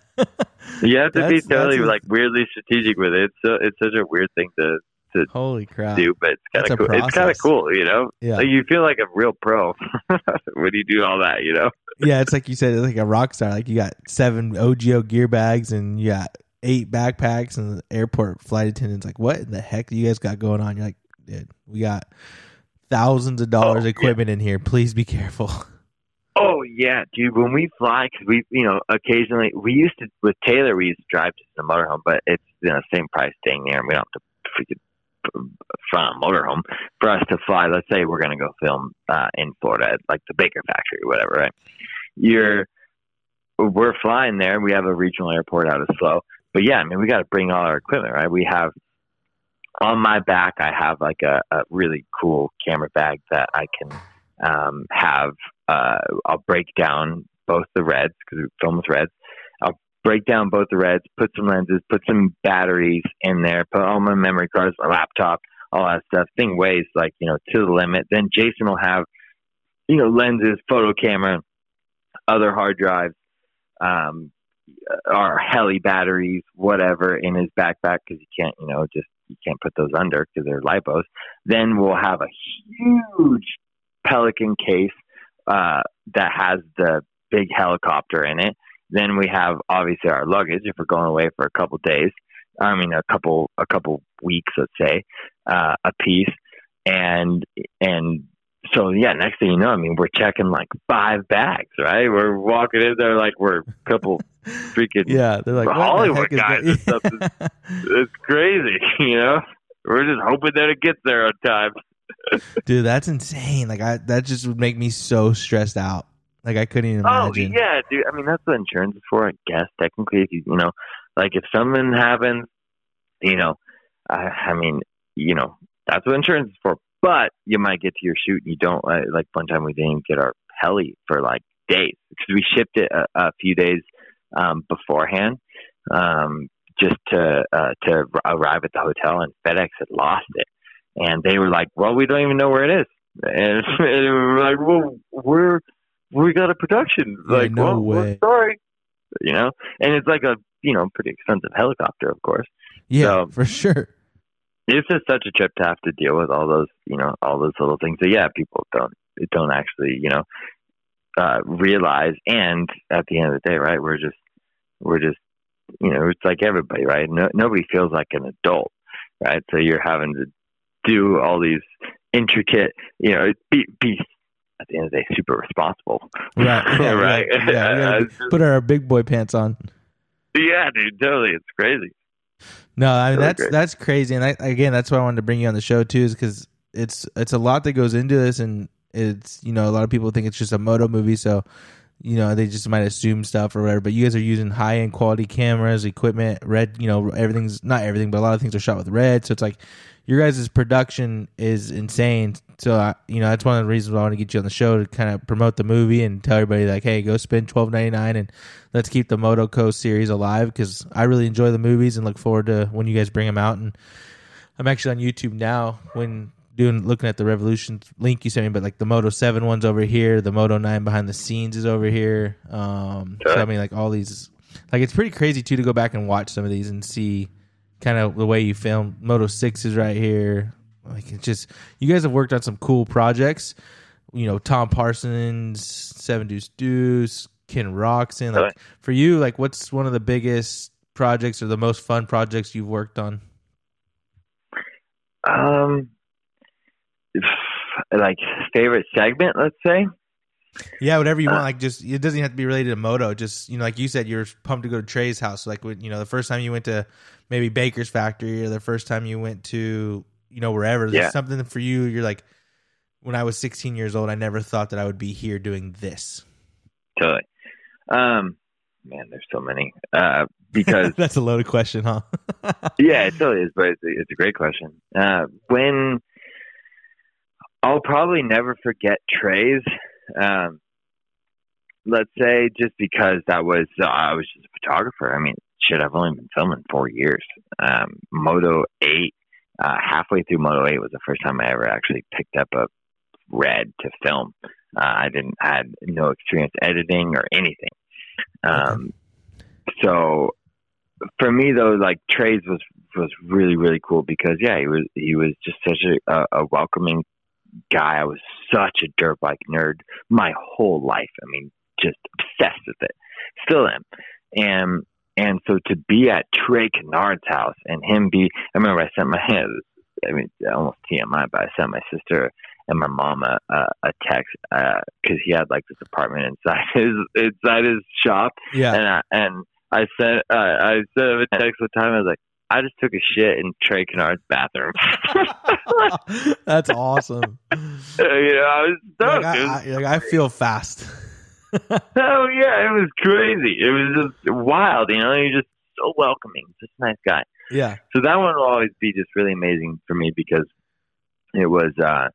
be you have to be totally a- like weirdly strategic with it. It's so it's such a weird thing to to Holy crap! do, but it's kind of cool. It's kind of cool, you know. Yeah, Like, you feel like a real pro when you do all that, you know. yeah. It's like you said, it's like a rock star. Like you got seven OGIO gear bags and you got eight backpacks, and the airport flight attendant's like, "What in the heck do you guys got going on?" You're like, "Dude, we got thousands of dollars Oh, yeah. equipment in here. Please be careful." Oh yeah, dude. When we fly, because we, you know, occasionally we used to with Taylor, we used to drive to the motorhome, but it's you know same price staying there, and we don't have to freaking fly a motorhome for us to fly. Let's say we're gonna go film uh, in Florida, at, like the Baker factory or whatever, right? You're we're flying there. We have a regional airport out of Slow, but yeah, I mean, we got to bring all our equipment, right? We have on my back, I have like a, a really cool camera bag that I can um, have. Uh, I'll break down both the reds because we film with reds. I'll break down both the reds, put some lenses, put some batteries in there, put all my memory cards, my laptop, all that stuff. Thing weighs like you know to the limit. Then Jason will have you know lenses, photo camera, other hard drives, um, our heli batteries, whatever in his backpack because you can't you know just you can't put those under because they're lipos. Then we'll have a huge Pelican case uh, that has the big helicopter in it. Then we have obviously our luggage if we're going away for a couple days. I mean, a couple a couple weeks, let's say, uh, a piece, and and so yeah. Next thing you know, I mean, we're checking like five bags, right? We're walking in there like we're a couple freaking yeah, they're like For "What in the Hollywood guys go-" and stuff it's crazy, you know. We're just hoping that it gets there on time. Dude, that's insane. Like I, that just would make me so stressed out. Like I couldn't even oh, imagine. Oh yeah, dude. I mean, that's what insurance is for, I guess. Technically, if you you know, like if something happens, you know, I, I mean, you know, that's what insurance is for. But you might get to your shoot and you don't. Uh, like one time we didn't get our heli for like days because we shipped it a, a few days um, beforehand, um, just to uh, to arrive at the hotel, and FedEx had lost it, and they were like, "Well, we don't even know where it is," and, and we were like, "Well, we're." we got a production. Yeah, Like, no well, way. sorry. You know, and it's like a you know pretty expensive helicopter, of course. yeah, so- for sure. It's just such a trip to have to deal with all those you know all those little things. So yeah, people don't don't actually you know uh, realize. And at the end of the day, right, we're just we're just you know it's like everybody, right? No, nobody feels like an adult, right? So you're having to do all these intricate, you know, be, be at the end of the day super responsible, Right. Yeah, right? Yeah, yeah, It's Put our big boy pants on. yeah, dude, totally, it's crazy. No, I mean Really that's great. that's crazy, and I, again, that's why I wanted to bring you on the show too, is because it's it's a lot that goes into this, and it's you know a lot of people think it's just a moto movie, so you know they just might assume stuff or whatever. But you guys are using high end quality cameras, equipment, red, you know everything's not everything, but a lot of things are shot with red, so it's like your guys' production is insane. So I, you know that's one of the reasons why I want to get you on the show to kind of promote the movie and tell everybody like, hey, go spend twelve ninety nine and let's keep the Moto Co series alive because I really enjoy the movies and look forward to when you guys bring them out. And I'm actually on YouTube now when doing looking at the Revolution link you sent me, but like the Moto Seven one's over here, the Moto Nine behind the scenes is over here. Um, so I mean, like all these, like it's pretty crazy too to go back and watch some of these and see kind of the way you film. Moto Six is right here. Like it's just you guys have worked on some cool projects. You know, Tom Pagès, Seven Deuce Deuce, Ken Roczen. Like for you, like what's one of the biggest projects or the most fun projects you've worked on? Um, like favorite segment, let's say. Yeah, whatever you Uh, want. Like, just it doesn't have to be related to moto. Just you know, like you said, you're pumped to go to Trey's house. Like, when, you know, the first time you went to maybe Baker's factory, or the first time you went to you know wherever. There's Yeah. something for you. You're like, when I was 16 years old, I never thought that I would be here doing this. Totally. Um, man, there's so many. Uh, because That's a loaded question, huh? yeah, it totally is, but it's a, it's a great question. Uh, when I'll probably never forget Trey's. Um, let's say just because that was uh, I was just a photographer. I mean, shit, I've only been filming four years. Um, Moto eight uh, halfway through Moto 8 was the first time I ever actually picked up a red to film. Uh, I didn't I had no experience editing or anything. Um, so for me though, like Trey's was was really really cool because yeah, he was he was just such a, a welcoming guy. I was such a dirt bike nerd my whole life. I mean, just obsessed with it. Still am. And and so to be at Trey Canard's house and him be, I remember I sent my, I mean, almost TMI, but I sent my sister and my mom a, a, a text because uh, he had like this apartment inside his inside his shop. Yeah. And I, and I sent uh, I sent him a text one time. I was like, I just took a shit in Trey Canard's bathroom. That's awesome. you know, I was stoked. Like, I, I, like, I feel fast. oh yeah, it was crazy. It was just wild. You know, he's just so welcoming. Just a nice guy. Yeah. So that one will always be just really amazing for me because it was uh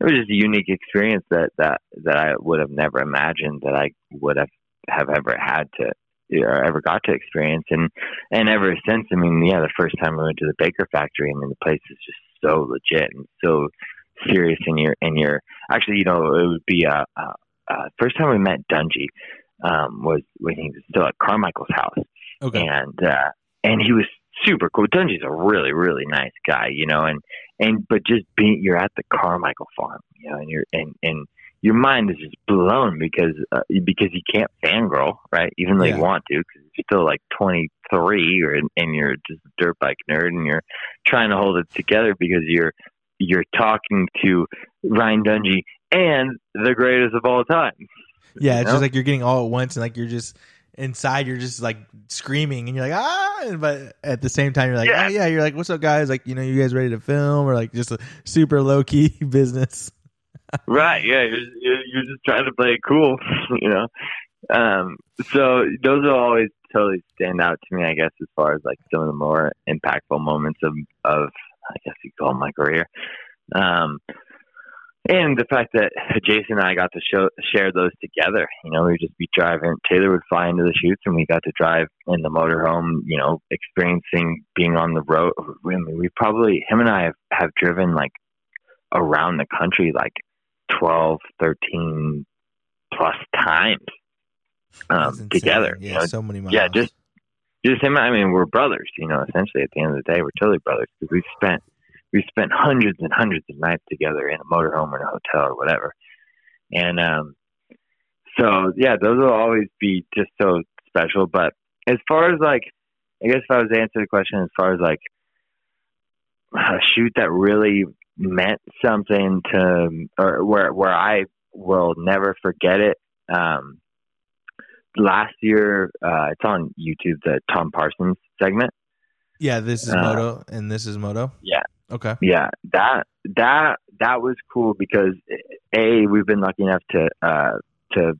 it was just a unique experience that that that I would have never imagined that I would have have ever had to or ever got to experience and and ever since I mean yeah the first time I went to the Baker factory I mean the place is just so legit and so serious and you're and you're actually you know it would be a, a uh, first time we met Dungey um, was when he was still at Carmichael's house, Okay. and uh, and he was super cool. Dungey's a really really nice guy, you know, and and but just being you're at the Carmichael farm, you know, and you're and and your mind is just blown because uh, because you can't fangirl, right? Even though Yeah. you want to, because you're still like 23 or and you're just a dirt bike nerd, and you're trying to hold it together because you're you're talking to Ryan Dungey and the greatest of all time. Yeah, it's know? just like you're getting all at once, and like you're just inside, you're just like screaming, and you're like ah, but at the same time, you're like Yeah. oh yeah, you're like what's up, guys? Like you know, you guys ready to film, or like just a super low key business. Right? Yeah, you're you're just trying to play it cool, you know. Um, so those will always totally stand out to me, I guess, as far as like some of the more impactful moments of of I guess you call my career. Um, and the fact that Jason and I got to show, share those together, you know, we'd just be driving. Taylor would fly into the shoots, and we got to drive in the motorhome. You know, experiencing being on the road. I mean, we probably him and I have, have driven like around the country like 12, 13 plus times um, together. Yeah, you know, so many miles. yeah, just just him. I mean, we're brothers. You know, essentially at the end of the day, we're totally brothers because we've spent we spent hundreds and hundreds of nights together in a motorhome or in a hotel or whatever. And um, so yeah, those will always be just so special. But as far as like, I guess if I was to answer the question, as far as like a shoot that really meant something to, or where where I will never forget it. Um, last year, uh, it's on YouTube, the Tom Pagès segment. yeah. This is uh, moto, and this is moto. Yeah. Okay. Yeah, that that that was cool because a we've been lucky enough to uh, to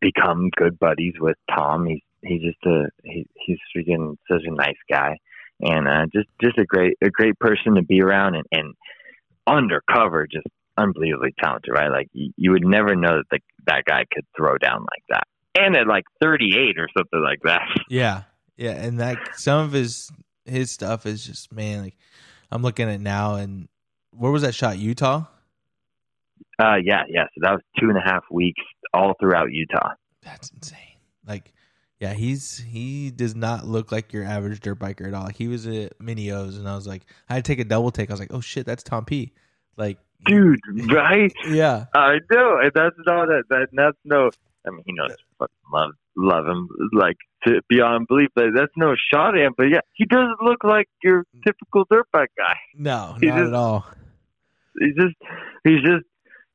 become good buddies with Tom. He's he's just a he, he's freaking such a nice guy, and uh, just just a great a great person to be around, and, and undercover, just unbelievably talented. Right, like you, you would never know that the, that guy could throw down like that, and at like 38 or something like that. Yeah, yeah, and that some of his his stuff is just man. Like I'm looking at it now, and where was that shot? Utah. Uh, yeah, yeah. So that was two and a half weeks all throughout Utah. That's insane. Like, yeah, he's he does not look like your average dirt biker at all. He was at Mini O's, and I was like, I had to take a double take. I was like, oh shit, that's Tom P. Like, dude, right? yeah, I know, and that's not that. that that's no. I mean, he knows fucking love love him like to beyond belief. That's no shot at him. But yeah, he doesn't look like your typical dirtbag guy. no, He not just- at all. He's just, he's just,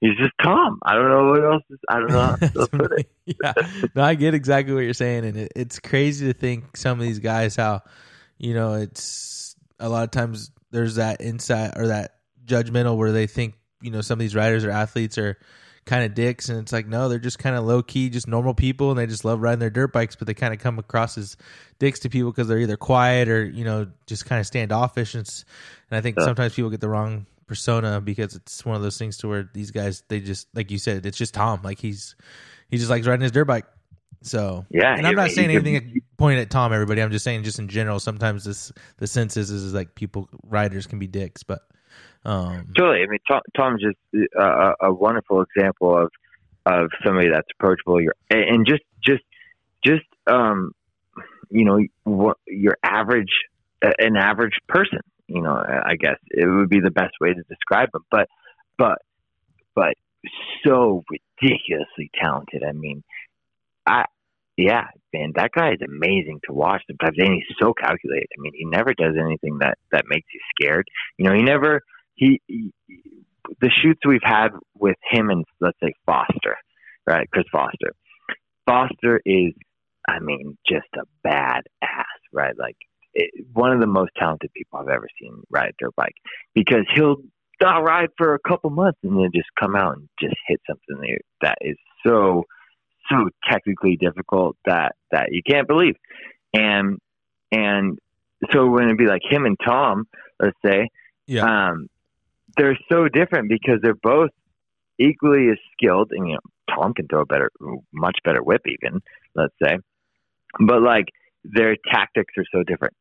he's just Tom. I don't know what else. Is, I don't know put it. yeah, no, I get exactly what you're saying, and it, it's crazy to think some of these guys how, you know, it's a lot of times there's that insight or that judgmental where they think you know some of these riders or athletes are kind of dicks, and it's like no, they're just kind of low key, just normal people, and they just love riding their dirt bikes, but they kind of come across as dicks to people because they're either quiet or you know just kind of standoffish, and, it's, and I think Yeah. sometimes people get the wrong persona because it's one of those things to where these guys they just like you said it's just Tom like he's he just likes riding his dirt bike so Yeah, and I'm not saying anything pointing at Tom. Everybody, I'm just saying, just in general. Sometimes this the sense is, is like people riders can be dicks, but um, totally. I mean, Tom, Tom's just a, a wonderful example of of somebody that's approachable. You're and just just just um, you know, what your average an average person. You know, I guess it would be the best way to describe him. But but but so ridiculously talented. I mean, I yeah, man, that guy is amazing to watch sometimes, and he's so calculated. I mean, he never does anything that that makes you scared. You know, he never he, he the shoots we've had with him and let's say Foster, right? Chris Foster. Foster is, I mean, just a bad ass, right? Like it, one of the most talented people I've ever seen ride a dirt bike because he'll not ride for a couple months and then just come out and just hit something that is so so technically difficult that that you can't believe and and so when it'd be like him and Tom let's say yeah. um they're so different because they're both equally as skilled and you know Tom can throw a better much better whip even let's say but like their tactics are so different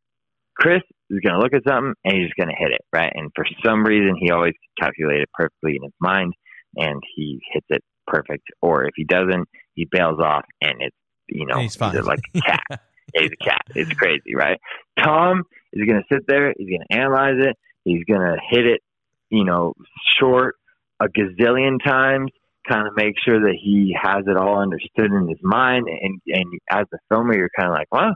Chris is going to look at something and he's going to hit it, right? And for some reason, he always calculated perfectly in his mind and he hits it perfect. Or if he doesn't, he bails off and it's, you know, he's, fine. he's like a cat. he's a cat. It's crazy, right? Tom is going to sit there. He's going to analyze it. He's going to hit it, you know, short a gazillion times kind of make sure that he has it all understood in his mind and and as a filmer you're kind of like well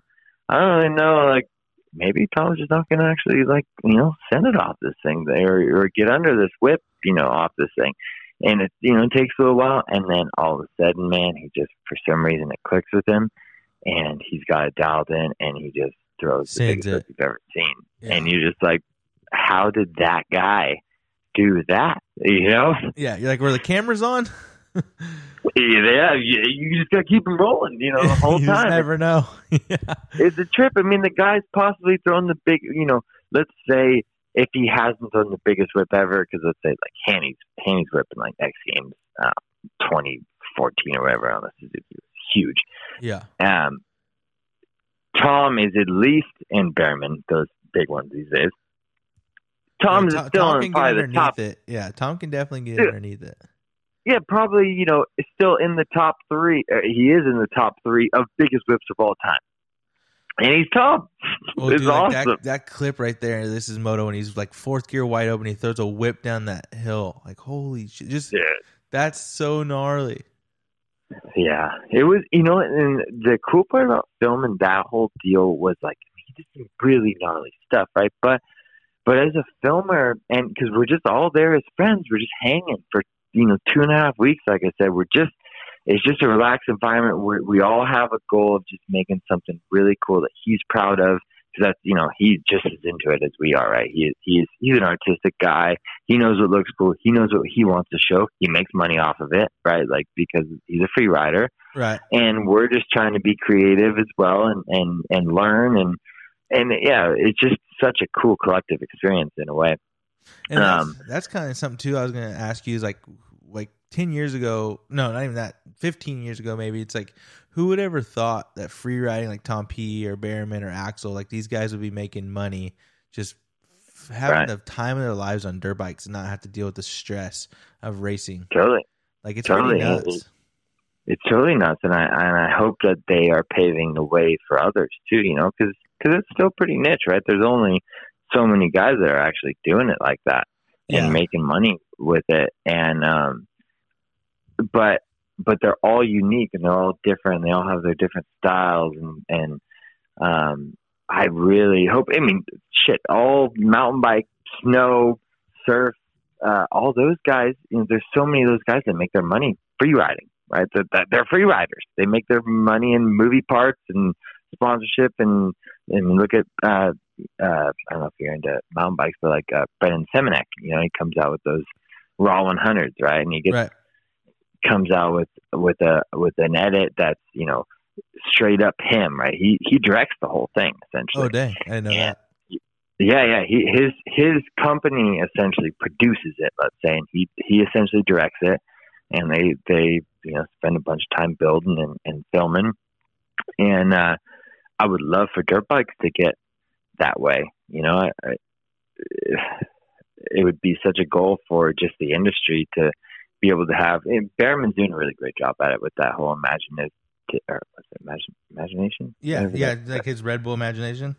I don't really know like maybe Tom's just not going to actually like you know send it off this thing there or, or get under this whip you know off this thing and it you know it takes a little while and then all of a sudden man he just for some reason it clicks with him and he's got it dialed in and he just throws Sends the biggest it. you've ever seen Yeah. and you're just like how did that guy do that you know yeah, you're like, were the cameras on? yeah you, you just gotta keep him rolling you know the whole you time never know. yeah. it's a trip. I mean, the guy's possibly thrown the big, you know, let's say if he hasn't thrown the biggest whip ever, because let's say like Hanny's, Hanny's whip in like X Games uh, 2014 or whatever on the Suzuki was huge. yeah. Um, Tom is at least in Behrman, those big ones these days. Tom's Yeah, Tom- still Tom in can get probably the underneath top. it. Yeah, Tom can definitely get Yeah. underneath it. Yeah, probably, you know, still in the top three. Uh, he is in the top three of biggest whips of all time. And he's Tom. Well, it's dude, like awesome. that, that clip right there. This is Moto, and he's like fourth gear wide open. He throws a whip down that hill. Like holy shit! Just Yeah. that's so gnarly. Yeah, it was. You know, and the cool part about filming that whole deal was like he did some really gnarly stuff, right? But but as a filmer, and because we're just all there as friends, we're just hanging for you know two and a half weeks. Like I said, we're just it's just a relaxed environment where we all have a goal of just making something really cool that he's proud of. Because that's you know he's just as into it as we are, right? He he's he's an artistic guy. He knows what looks cool. He knows what he wants to show. He makes money off of it, right? Like because he's a free rider Right. and we're just trying to be creative as well and and and learn and and yeah it's just such a cool collective experience in a way And that's, Um, that's kind of something too. I was going to ask you is like, like ten years ago, no, not even that, fifteen years ago, maybe. It's like, who would ever thought that free riding like Tom P or Bearman or Axel, like these guys would be making money, just f- having Right. the time of their lives on dirt bikes and not have to deal with the stress of racing. totally Like it's Totally. nuts. it's totally nuts and i and i hope that they are paving the way for others too you know because it's still pretty niche right? There's only so many guys that are actually doing it like that Yeah. and making money with it. And um but but they're all unique and they're all different they all have their different styles and and um i really hope i mean shit all mountain bike snow surf uh all those guys you know there's so many of those guys that make their money free riding right? They're, they're free riders. They make their money in movie parts and sponsorship and and look at uh uh, I don't know if you're into mountain bikes, but like uh, Brandon Semenuk, you know, he comes out with those raw 100s, right? And he gets Right. comes out with with a with an edit that's you know straight up him, right? He he directs the whole thing essentially. Oh dang, I know Yeah. that. Yeah, yeah. He his his company essentially produces it, let's say, and he he essentially directs it, and they they you know spend a bunch of time building and, and filming, and uh, I would love for dirt bikes to get that way. You know, I, I, it would be such a goal for just the industry to be able to have. And Behrman's doing a really great job at it with that whole imaginative, or what's it, imagine, imagination? Yeah, yeah, that? like his Red Bull imagination.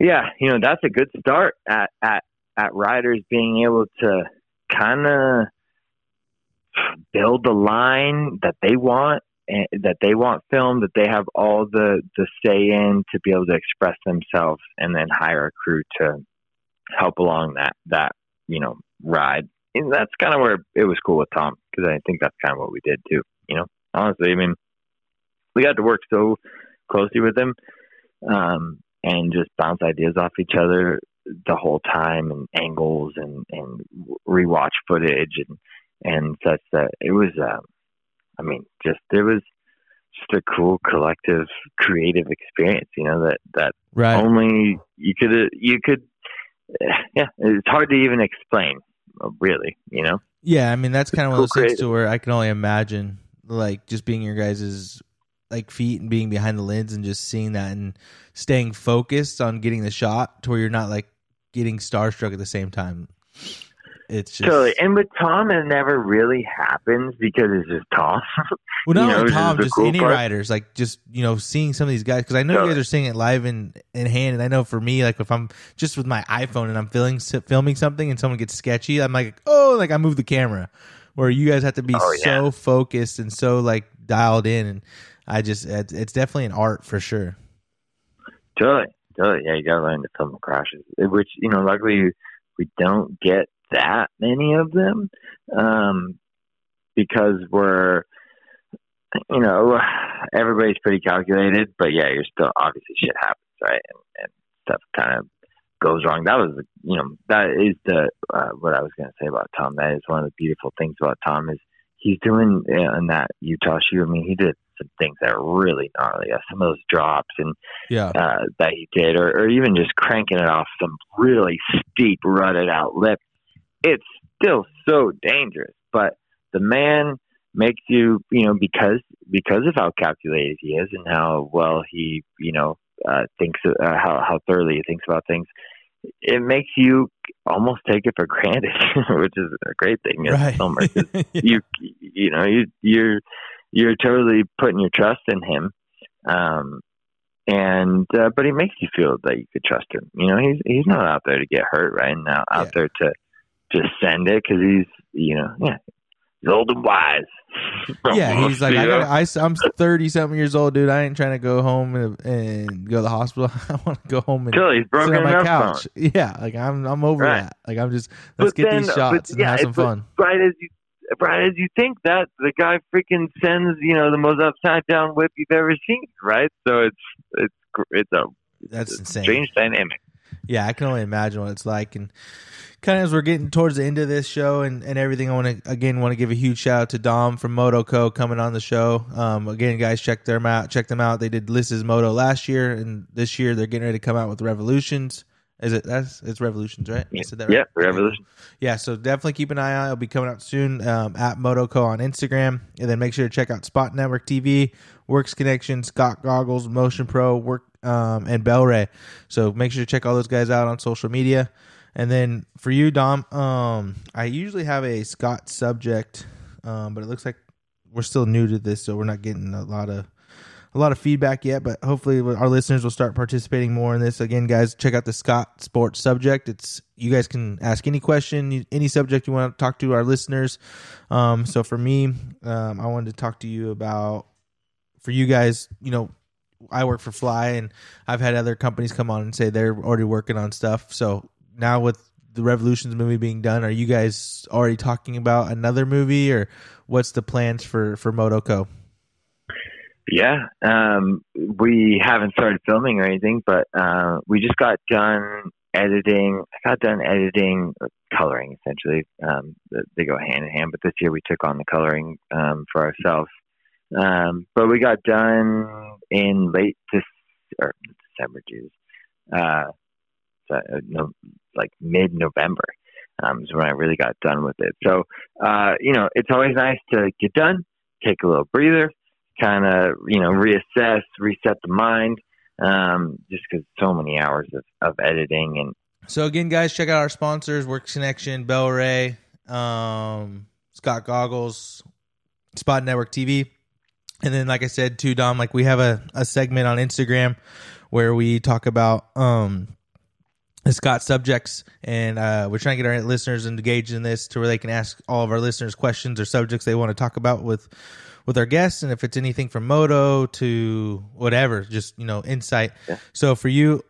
yeah. You know, that's a good start at at at riders being able to kind of build the line that they want and that they want filmed that they have all the the say in to be able to express themselves and then hire a crew to help along that that you know ride. And that's kind of where it was cool with tom because i think that's kind of what we did too you know? Honestly i mean we got to work so closely with him um and just bounce ideas off each other the whole time and angles and and rewatch footage and and such that it was um I mean just it was just a cool collective creative experience you know that that Right. only you could you could yeah it's hard to even explain uh, really you know Yeah, I mean that's kind of one of Cool those things to where I can only imagine like just being your guys' like feet and being behind the lens and just seeing that and staying focused on getting the shot to where you're not like getting starstruck at the same time. It's just totally and with tom it never really happens because it's just tom well, not you know, only Tom, just cool any part. riders, like just you know seeing some of these guys because I know you guys are seeing it live in in hand, and I know for me, like if I'm just with my iPhone and I'm filming filming something and someone gets sketchy, I'm like, oh, like I move the camera. Where you guys have to be Oh, so yeah. focused and so like dialed in, and I just it's, it's definitely an art for sure. Totally, totally. Yeah, you gotta learn to film the crashes, which you know, luckily we don't get that many of them, um, because we're, you know, everybody's pretty calculated. But yeah, you're still obviously shit happens, right? And, and stuff kind of goes wrong. That was, you know, that is the uh, what I was gonna say about Tom. That is one of the beautiful things about Tom is he's doing uh, in that Utah shoe. I mean, he did some things that are really gnarly. Uh, some of those drops and Yeah, uh, that he did, or, or even just cranking it off some really steep, rutted out lip, it's still so dangerous. But the man makes you, you know, because because of how calculated he is and how well he, you know, uh, thinks uh, how how thoroughly he thinks about things. It makes you almost take it for granted, which is a great thing as a right. filmer. Yeah. you you know you you're you're totally putting your trust in him um and uh, but he makes you feel that you could trust him you know he's he's not out there to get hurt right now out Yeah. there to just send it because he's you know yeah he's old and wise yeah, he's like, I know? got, I, I'm 30 something years old, dude. I ain't trying to go home and, and go to the hospital. I want to go home and sit on my couch. Yeah, like I'm, I'm over Right. that. Like I'm just, let's But get then- these but shots and yeah, have some fun. right as you right as you think that the guy freaking sends you know the most upside down whip you've ever seen right so it's it's it's a That's it's a insane. strange dynamic Yeah, I can only imagine what it's like. And kind of as we're getting towards the end of this show and, and everything, I want to again want to give a huge shout out to Dom from MotoCo coming on the show. Um, again, guys, check them out. Check them out. They did List's Moto last year, and this year they're getting ready to come out with Revolutions. Is it that's it's Revolutions, right? I said that right? yeah revolution Yeah, so definitely keep an eye out. It'll be coming out soon um, at MotoCo on Instagram. And then make sure to check out Spot Network TV, Works Connection, Scott Goggles, Motion Pro, Work, um, and Bel-Ray. So make sure to check all those guys out on social media. And then for you, Dom, um, I usually have a Scott subject, um, but it looks like we're still new to this, so we're not getting a lot of a lot of feedback yet, but hopefully our listeners will start participating more in this. Again, guys, check out the Scott Sports subject. It's you guys can ask any question, any subject you want to talk to our listeners. Um, so for me, um, I wanted to talk to you about for you guys. You know, I work for Fly, and I've had other companies come on and say they're already working on stuff. So now with the Revolutions movie being done, are you guys already talking about another movie, or what's the plans for for MotoCo? Yeah, um, we haven't started filming or anything, but uh, we just got done editing. I got done editing, coloring essentially. Um, they go hand in hand, but this year we took on the coloring um, for ourselves. Um, but we got done in late December, Jesus, uh, uh, no, like mid November. Um, is when I really got done with it. So, uh, you know, it's always nice to get done, take a little breather, kind of you know reassess, reset the mind. um, just because so many hours of, of editing and So again, guys, check out our sponsors: Works Connection, Bel-Ray, um, Scott Goggles, Spot Network TV, and then, like I said, too, Dom, like we have a, a segment on Instagram where we talk about um the Scott subjects, and uh, we're trying to get our listeners engaged in this to where they can ask all of our listeners questions or subjects they want to talk about with with our guests, and if it's anything from moto to whatever, just you know, insight. Yeah. So for you,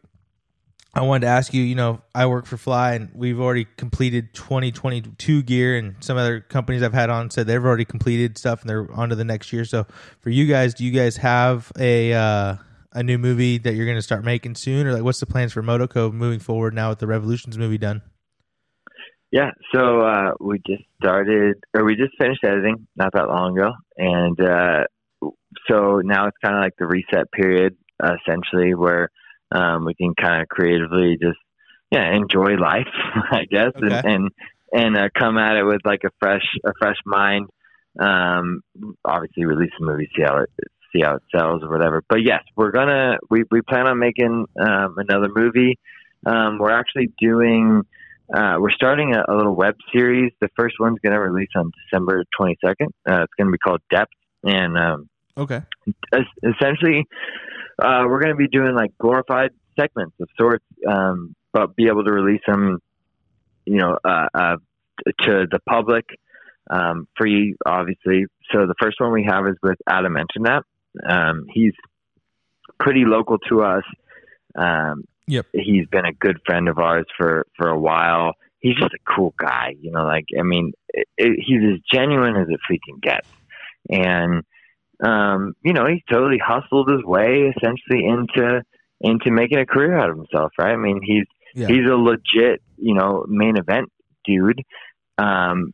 I wanted to ask you, you know, I work for Fly and we've already completed 2022 gear and some other companies I've had on said they've already completed stuff and they're on to the next year. So for you guys, do you guys have a uh, a new movie that you're going to start making soon or like what's the plans for Motoco moving forward now with the Revolutions movie done? Yeah, so uh, we just started, or we just finished editing not that long ago, and uh, so now it's kind of like the reset period, essentially, where um, we can kind of creatively just yeah enjoy life, I guess, Okay. and and, and uh, come at it with like a fresh a fresh mind. Um, obviously, release the movie, see how it see how it sells or whatever. But yes, we're gonna we we plan on making um, another movie. Um, we're actually doing uh, we're starting a, a little web series. The first one's going to release on December 22nd. Uh, it's going to be called Depth, and um, Okay. es- essentially, uh, we're going to be doing like glorified segments of sorts, um, but be able to release them, you know, uh, uh, to the public, um, free, obviously. So the first one we have is with Adam Enticknap. Um, he's pretty local to us. Um, Yep. He's been a good friend of ours for for a while. He's just a cool guy, you know. Like, I mean, it, it, he's as genuine as it freaking gets, and um, you know, he's totally hustled his way essentially into into making a career out of himself, right? I mean, he's Yeah. he's a legit, you know, main event dude. Um,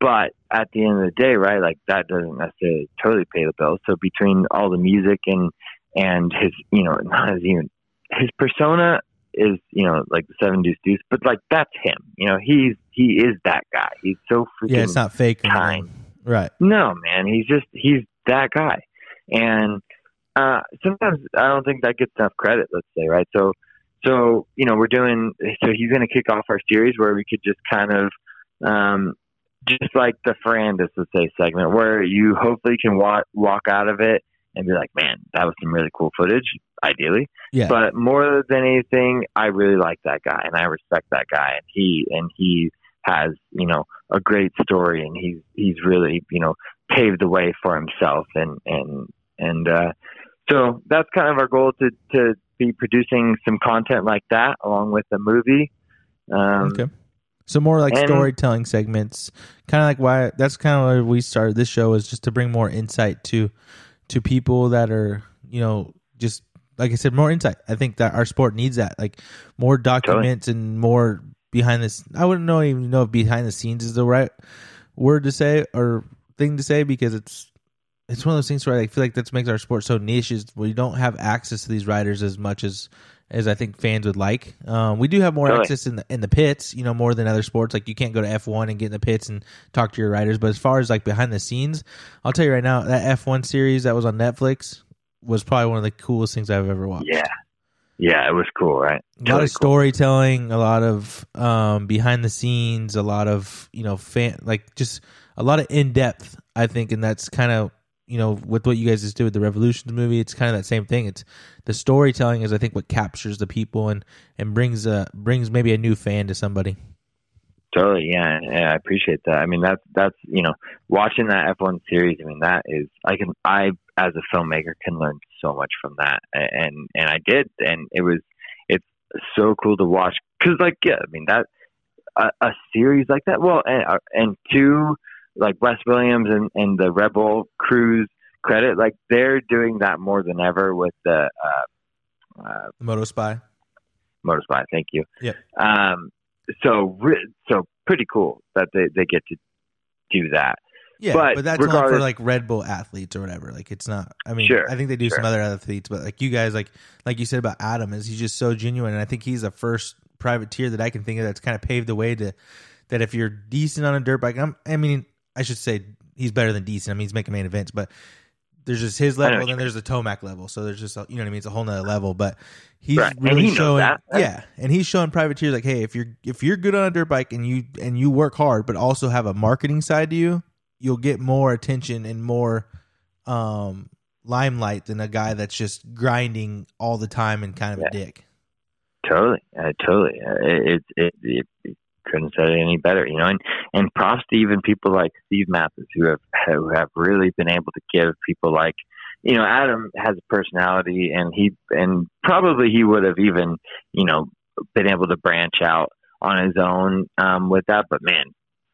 but at the end of the day, right, like that doesn't necessarily totally pay the bills. So between all the music and and his, you know, not his even his persona is, you know, like the Seven Deuce Deuce, but like that's him. You know, he's he is that guy. He's so freaking Yeah, it's not fake. kind. Right. no, man, he's just he's that guy. And uh sometimes I don't think that gets enough credit, let's say, right? So so, you know, we're doing so he's gonna kick off our series where we could just kind of um just like the Ferrandis, let's say, segment where you hopefully can walk walk out of it and be like, Man, that was some really cool footage, ideally. Yeah. But more than anything, I really like that guy and I respect that guy and he and he has, you know, a great story and he's he's really, you know, paved the way for himself and and and uh so that's kind of our goal to to be producing some content like that along with the movie. Um okay. So more like and- storytelling segments, kind of like why that's kind of why we started this show is just to bring more insight to to people that are you know just like I said more insight. I think that our sport needs that, like more documents and more behind this. I wouldn't know even know if behind the scenes is the right word to say or thing to say because it's it's one of those things where I feel like that makes our sport so niche is we don't have access to these riders as much as as I think fans would like. Um, we do have more Totally. access in the in the pits, you know, more than other sports. Like you can't go to F one and get in the pits and talk to your riders. But as far as like behind the scenes, I'll tell you right now, that F one series that was on Netflix was probably one of the coolest things I've ever watched. yeah. Yeah, it was cool, right? A lot Totally of cool. storytelling, a lot of um, behind the scenes, a lot of you know, fan like just a lot of in depth. I think, and that's kind of you know with what you guys just did with the Revolutions movie. It's kind of that same thing. It's the storytelling is I think what captures the people and and brings a brings maybe a new fan to somebody. Totally, yeah, yeah, I appreciate that. I mean, that's that's you know, watching that F1 series. I mean, that is I can I as a filmmaker can learn so much from that, and and I did, and it was it's so cool to watch because like yeah, I mean that a, a series like that. Well, and uh, and two like Wes Williams and and the Rebel Cruise credit, like they're doing that more than ever with the uh, uh, The Moto Spy. Thank you. Yeah. Um, so so pretty cool that they, they get to do that. Yeah, but, But that's only for like Red Bull athletes or whatever. Like it's not. I mean, Sure, I think they do some other athletes, but like you guys, like like you said about Adam, is he's just so genuine, and I think he's the first privateer that I can think of that's kind of paved the way to that if you're decent on a dirt bike, I'm, I mean, I should say he's better than decent. I mean, he's making main events, but there's just his level, and then there's the Tomac level. So there's just a, you know what I mean. It's a whole nother level, but he's Right. Really he showing that, right? yeah, and he's showing privateers like, hey, if you're if you're good on a dirt bike and you and you work hard, but also have a marketing side to you, you'll get more attention and more um limelight than a guy that's just grinding all the time and kind of a dick. Totally, uh, totally. Uh, it, it, it, it couldn't say it any better, you know. And and props to even people like Steve Matthes who have who have really been able to give people like, you know, Adam has a personality, and he and probably he would have even, you know, been able to branch out on his own um, with that. But man,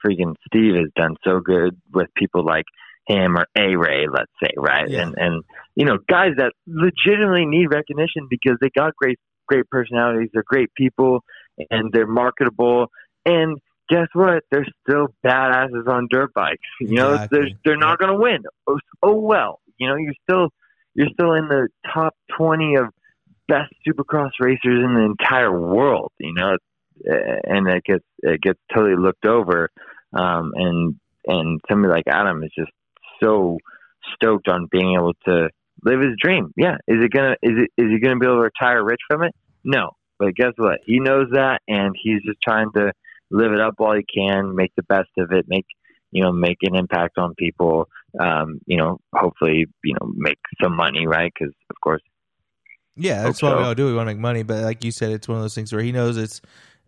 freaking Steve has done so good with people like him or A Ray, let's say, right? Yeah. And and you know, guys that legitimately need recognition because they got great great personalities, they're great people, and they're marketable. And guess what? They're still badasses on dirt bikes. You know, Exactly. they're they're not going to win. Oh, oh well. You know, you're still you're still in the top twenty of best supercross racers in the entire world. You know, and it gets it gets totally looked over. Um, and and somebody like Adam is just so stoked on being able to live his dream. Yeah, is it gonna is it is he gonna be able to retire rich from it? No, but guess what? He knows that, and he's just trying to live it up while you can, make the best of it, make you know make an impact on people. Um, you know, hopefully, you know, make some money, right? Because of course, Yeah, that's what we all do. We want to make money, but like you said, it's one of those things where he knows it's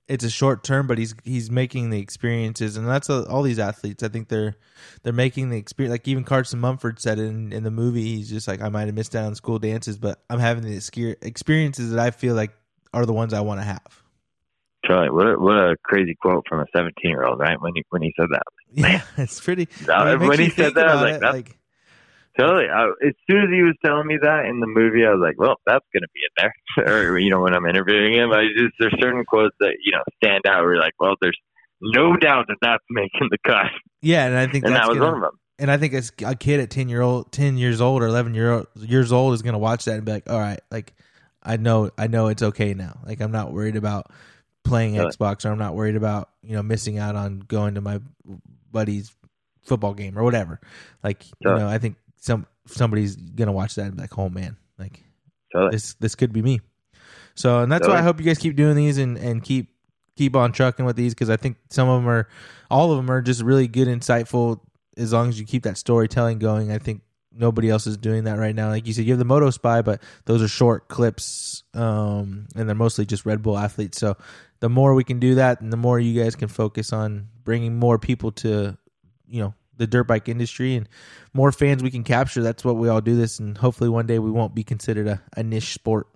it's a short term, but he's he's making the experiences, and that's uh all these athletes. I think they're they're making the experience. Like even Carson Mumford said in in the movie, he's just like I might have missed out on school dances, but I'm having the exper- experiences that I feel like are the ones I want to have. Charlie, what a, what a crazy quote from a 17 year old, right? When he when he said that, Yeah, it's pretty. It when he said that, I was like, it, that's like Totally. I, as soon as he was telling me that in the movie, I was like, "Well, that's going to be in there." or you know, when I'm interviewing him, I just there's certain quotes that you know stand out. Where you're like, "Well, there's no doubt that that's making the cut," yeah, and I think and that's that was gonna- one of them. and I think as a kid at ten year old, ten years old or eleven year old, years old is gonna watch that and be like, all right, like I know, I know it's okay now. Like I'm not worried about playing. Xbox or I'm not worried about you know missing out on going to my buddy's football game or whatever. Like you know, I think some somebody's gonna watch that and be like, oh man, like this this could be me. So and that's why I hope you guys keep doing these and and keep keep on trucking with these because I think some of them are, all of them are just really good, insightful. As long as you keep that storytelling going, I think nobody else is doing that right now. Like you said, you have the Moto Spy, but those are short clips, um, and they're mostly just Red Bull athletes. So the more we can do that, and the more you guys can focus on bringing more people to, you know, the dirt bike industry and more fans we can capture. That's what we all do this, and hopefully one day we won't be considered a, a niche sport.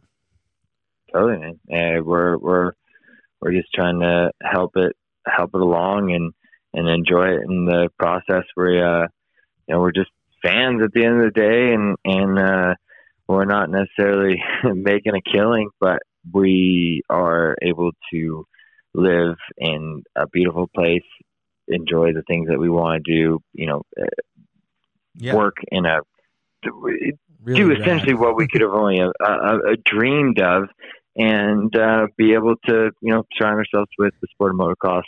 Totally, man. We're we're we're just trying to help it help it along and and enjoy it in the process. We uh, you know, we're just fans at the end of the day, and and uh, we're not necessarily making a killing, but we are able to live in a beautiful place, enjoy the things that we want to do. You know, uh, Yeah, work in a really do rad. essentially what we could have only uh, uh, uh, dreamed of, and uh, be able to you know surround ourselves with the sport of motocross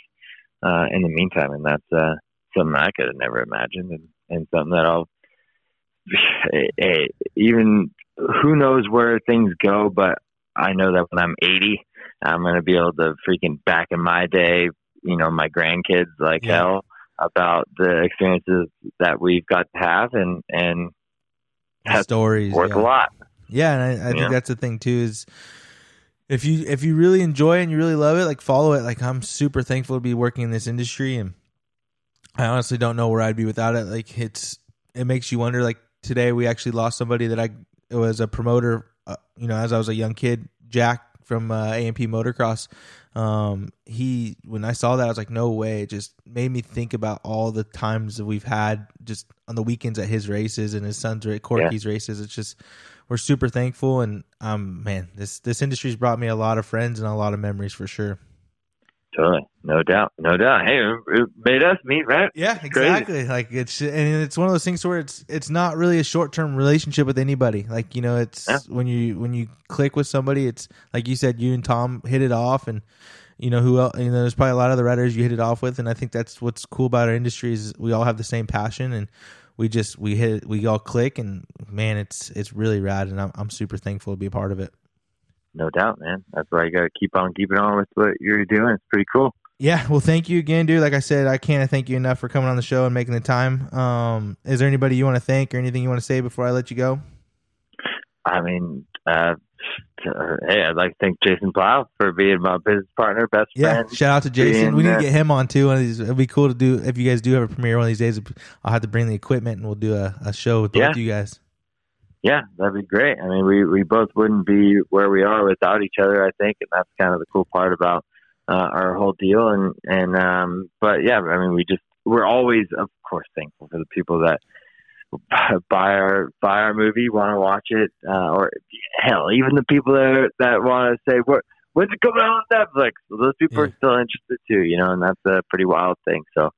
uh, in the meantime, and that's uh, something I could have never imagined, and, and something that I'll even who knows where things go, but I know that when I'm 80, I'm going to be able to freaking back in my day, you know, my grandkids like Yeah. hell about the experiences that we've got to have, and and That's stories worth yeah. a lot. Yeah, and I, I think that's the thing too is if you if you really enjoy and you really love it, like follow it. Like I'm super thankful to be working in this industry, and I honestly don't know where I'd be without it. Like it's it makes you wonder. Like today, we actually lost somebody that I it was a promoter. Uh, you know, as I was a young kid, Jack from uh, AMP Motocross. Um, he when I saw that, I was like, no way. It just made me think about all the times that we've had just on the weekends at his races and his son's at Corky's races. It's just we're super thankful, and um, man, this this industry's brought me a lot of friends and a lot of memories for sure. Totally, no doubt, no doubt. Hey, it made us meet, right? Yeah, crazy. exactly. Like it's and it's one of those things where it's it's not really a short term relationship with anybody. Like you know, it's Yeah. when you when you click with somebody, it's like you said, you and Tom hit it off, and you know who else. You know, there's probably a lot of the writers you hit it off with, and I think that's what's cool about our industry is we all have the same passion and we just we hit we all click and man, it's it's really rad, and I'm I'm super thankful to be a part of it. No doubt, man. That's why you got to keep on keeping on with what you're doing. It's pretty cool. Yeah, well, thank you again, dude. Like I said, I can't thank you enough for coming on the show and making the time. Um, is there anybody you want to thank or anything you want to say before I let you go? I mean, uh, hey, I'd like to thank Jason Plow for being my business partner, best Yeah, friend. shout out to Jason. being, we need uh, to get him on too. One of these, it'd be cool to do if you guys do have a premiere one of these days. I'll have to bring the equipment and we'll do a, a show with both Yeah. you guys. Yeah, that'd be great. I mean, we we both wouldn't be where we are without each other. I think, and that's kind of the cool part about uh, our whole deal. And and um, but yeah, I mean, we just we're always, of course, thankful for the people that buy our buy our movie, want to watch it, uh, or hell, even the people that that want to say, "What when's it coming out on Netflix?" Well, those people Yeah. are still interested too, you know, and that's a pretty wild thing. So,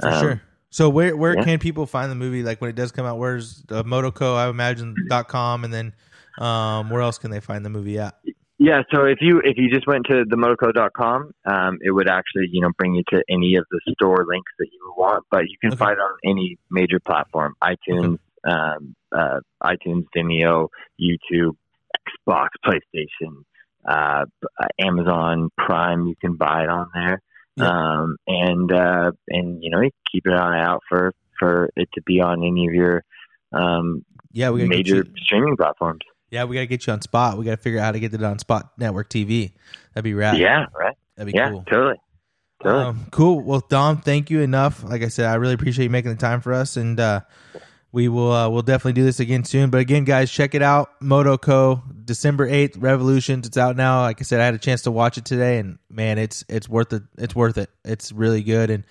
For um, sure. So where where yeah. can people find the movie? Like when it does come out, where's uh, Motoco? I imagine dot com, and then um, where else can they find the movie at? Yeah, so if you if you just went to themotoco.com, um, it would actually you know bring you to any of the store links that you want, but you can Okay. find it on any major platform: iTunes, um, uh, iTunes, Vimeo, YouTube, Xbox, PlayStation, uh, Amazon Prime. You can buy it on there, Yeah. um, and uh, and you know keep an eye out for for it to be on any of your um, Yeah, we major streaming platforms. yeah we gotta get you on Spot. We gotta figure out how to get it on Spot Network TV. That'd be rad. Yeah, right. that'd be Yeah, cool. totally. Totally. Um, cool. Well, Dom, thank you enough. Like I said, I really appreciate you making the time for us, and uh, we will uh, we'll definitely do this again soon. But again, guys, check it out. Moto Co. December eighth, Revolutions. It's out now. Like I said, I had a chance to watch it today, and man, it's it's worth it. It's worth it. It's really good, and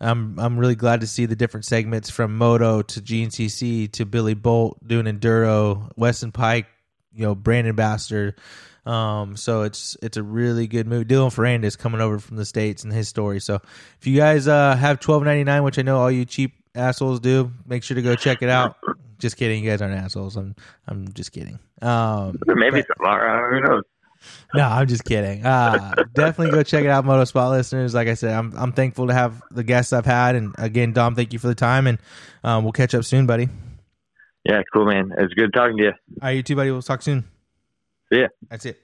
I'm I'm really glad to see the different segments from Moto to GNCC to Billy Bolt doing enduro, Weston Peick, you know, Brandon Bastard. Um, so it's it's a really good movie. Dylan Ferrandis coming over from the states and his story. So if you guys uh, have twelve ninety nine, which I know all you cheap assholes do, make sure to go check it out. Just kidding, you guys aren't assholes. I'm I'm just kidding. Um, Maybe but- tomorrow. Who knows? no, I'm just kidding. Uh, definitely go check it out, Moto Spot listeners. Like I said, I'm I'm thankful to have the guests I've had, and again, Dom, thank you for the time, and um, we'll catch up soon, buddy. Yeah, cool, man. It's good talking to you. All right, you too, buddy. We'll talk soon. See ya. That's it.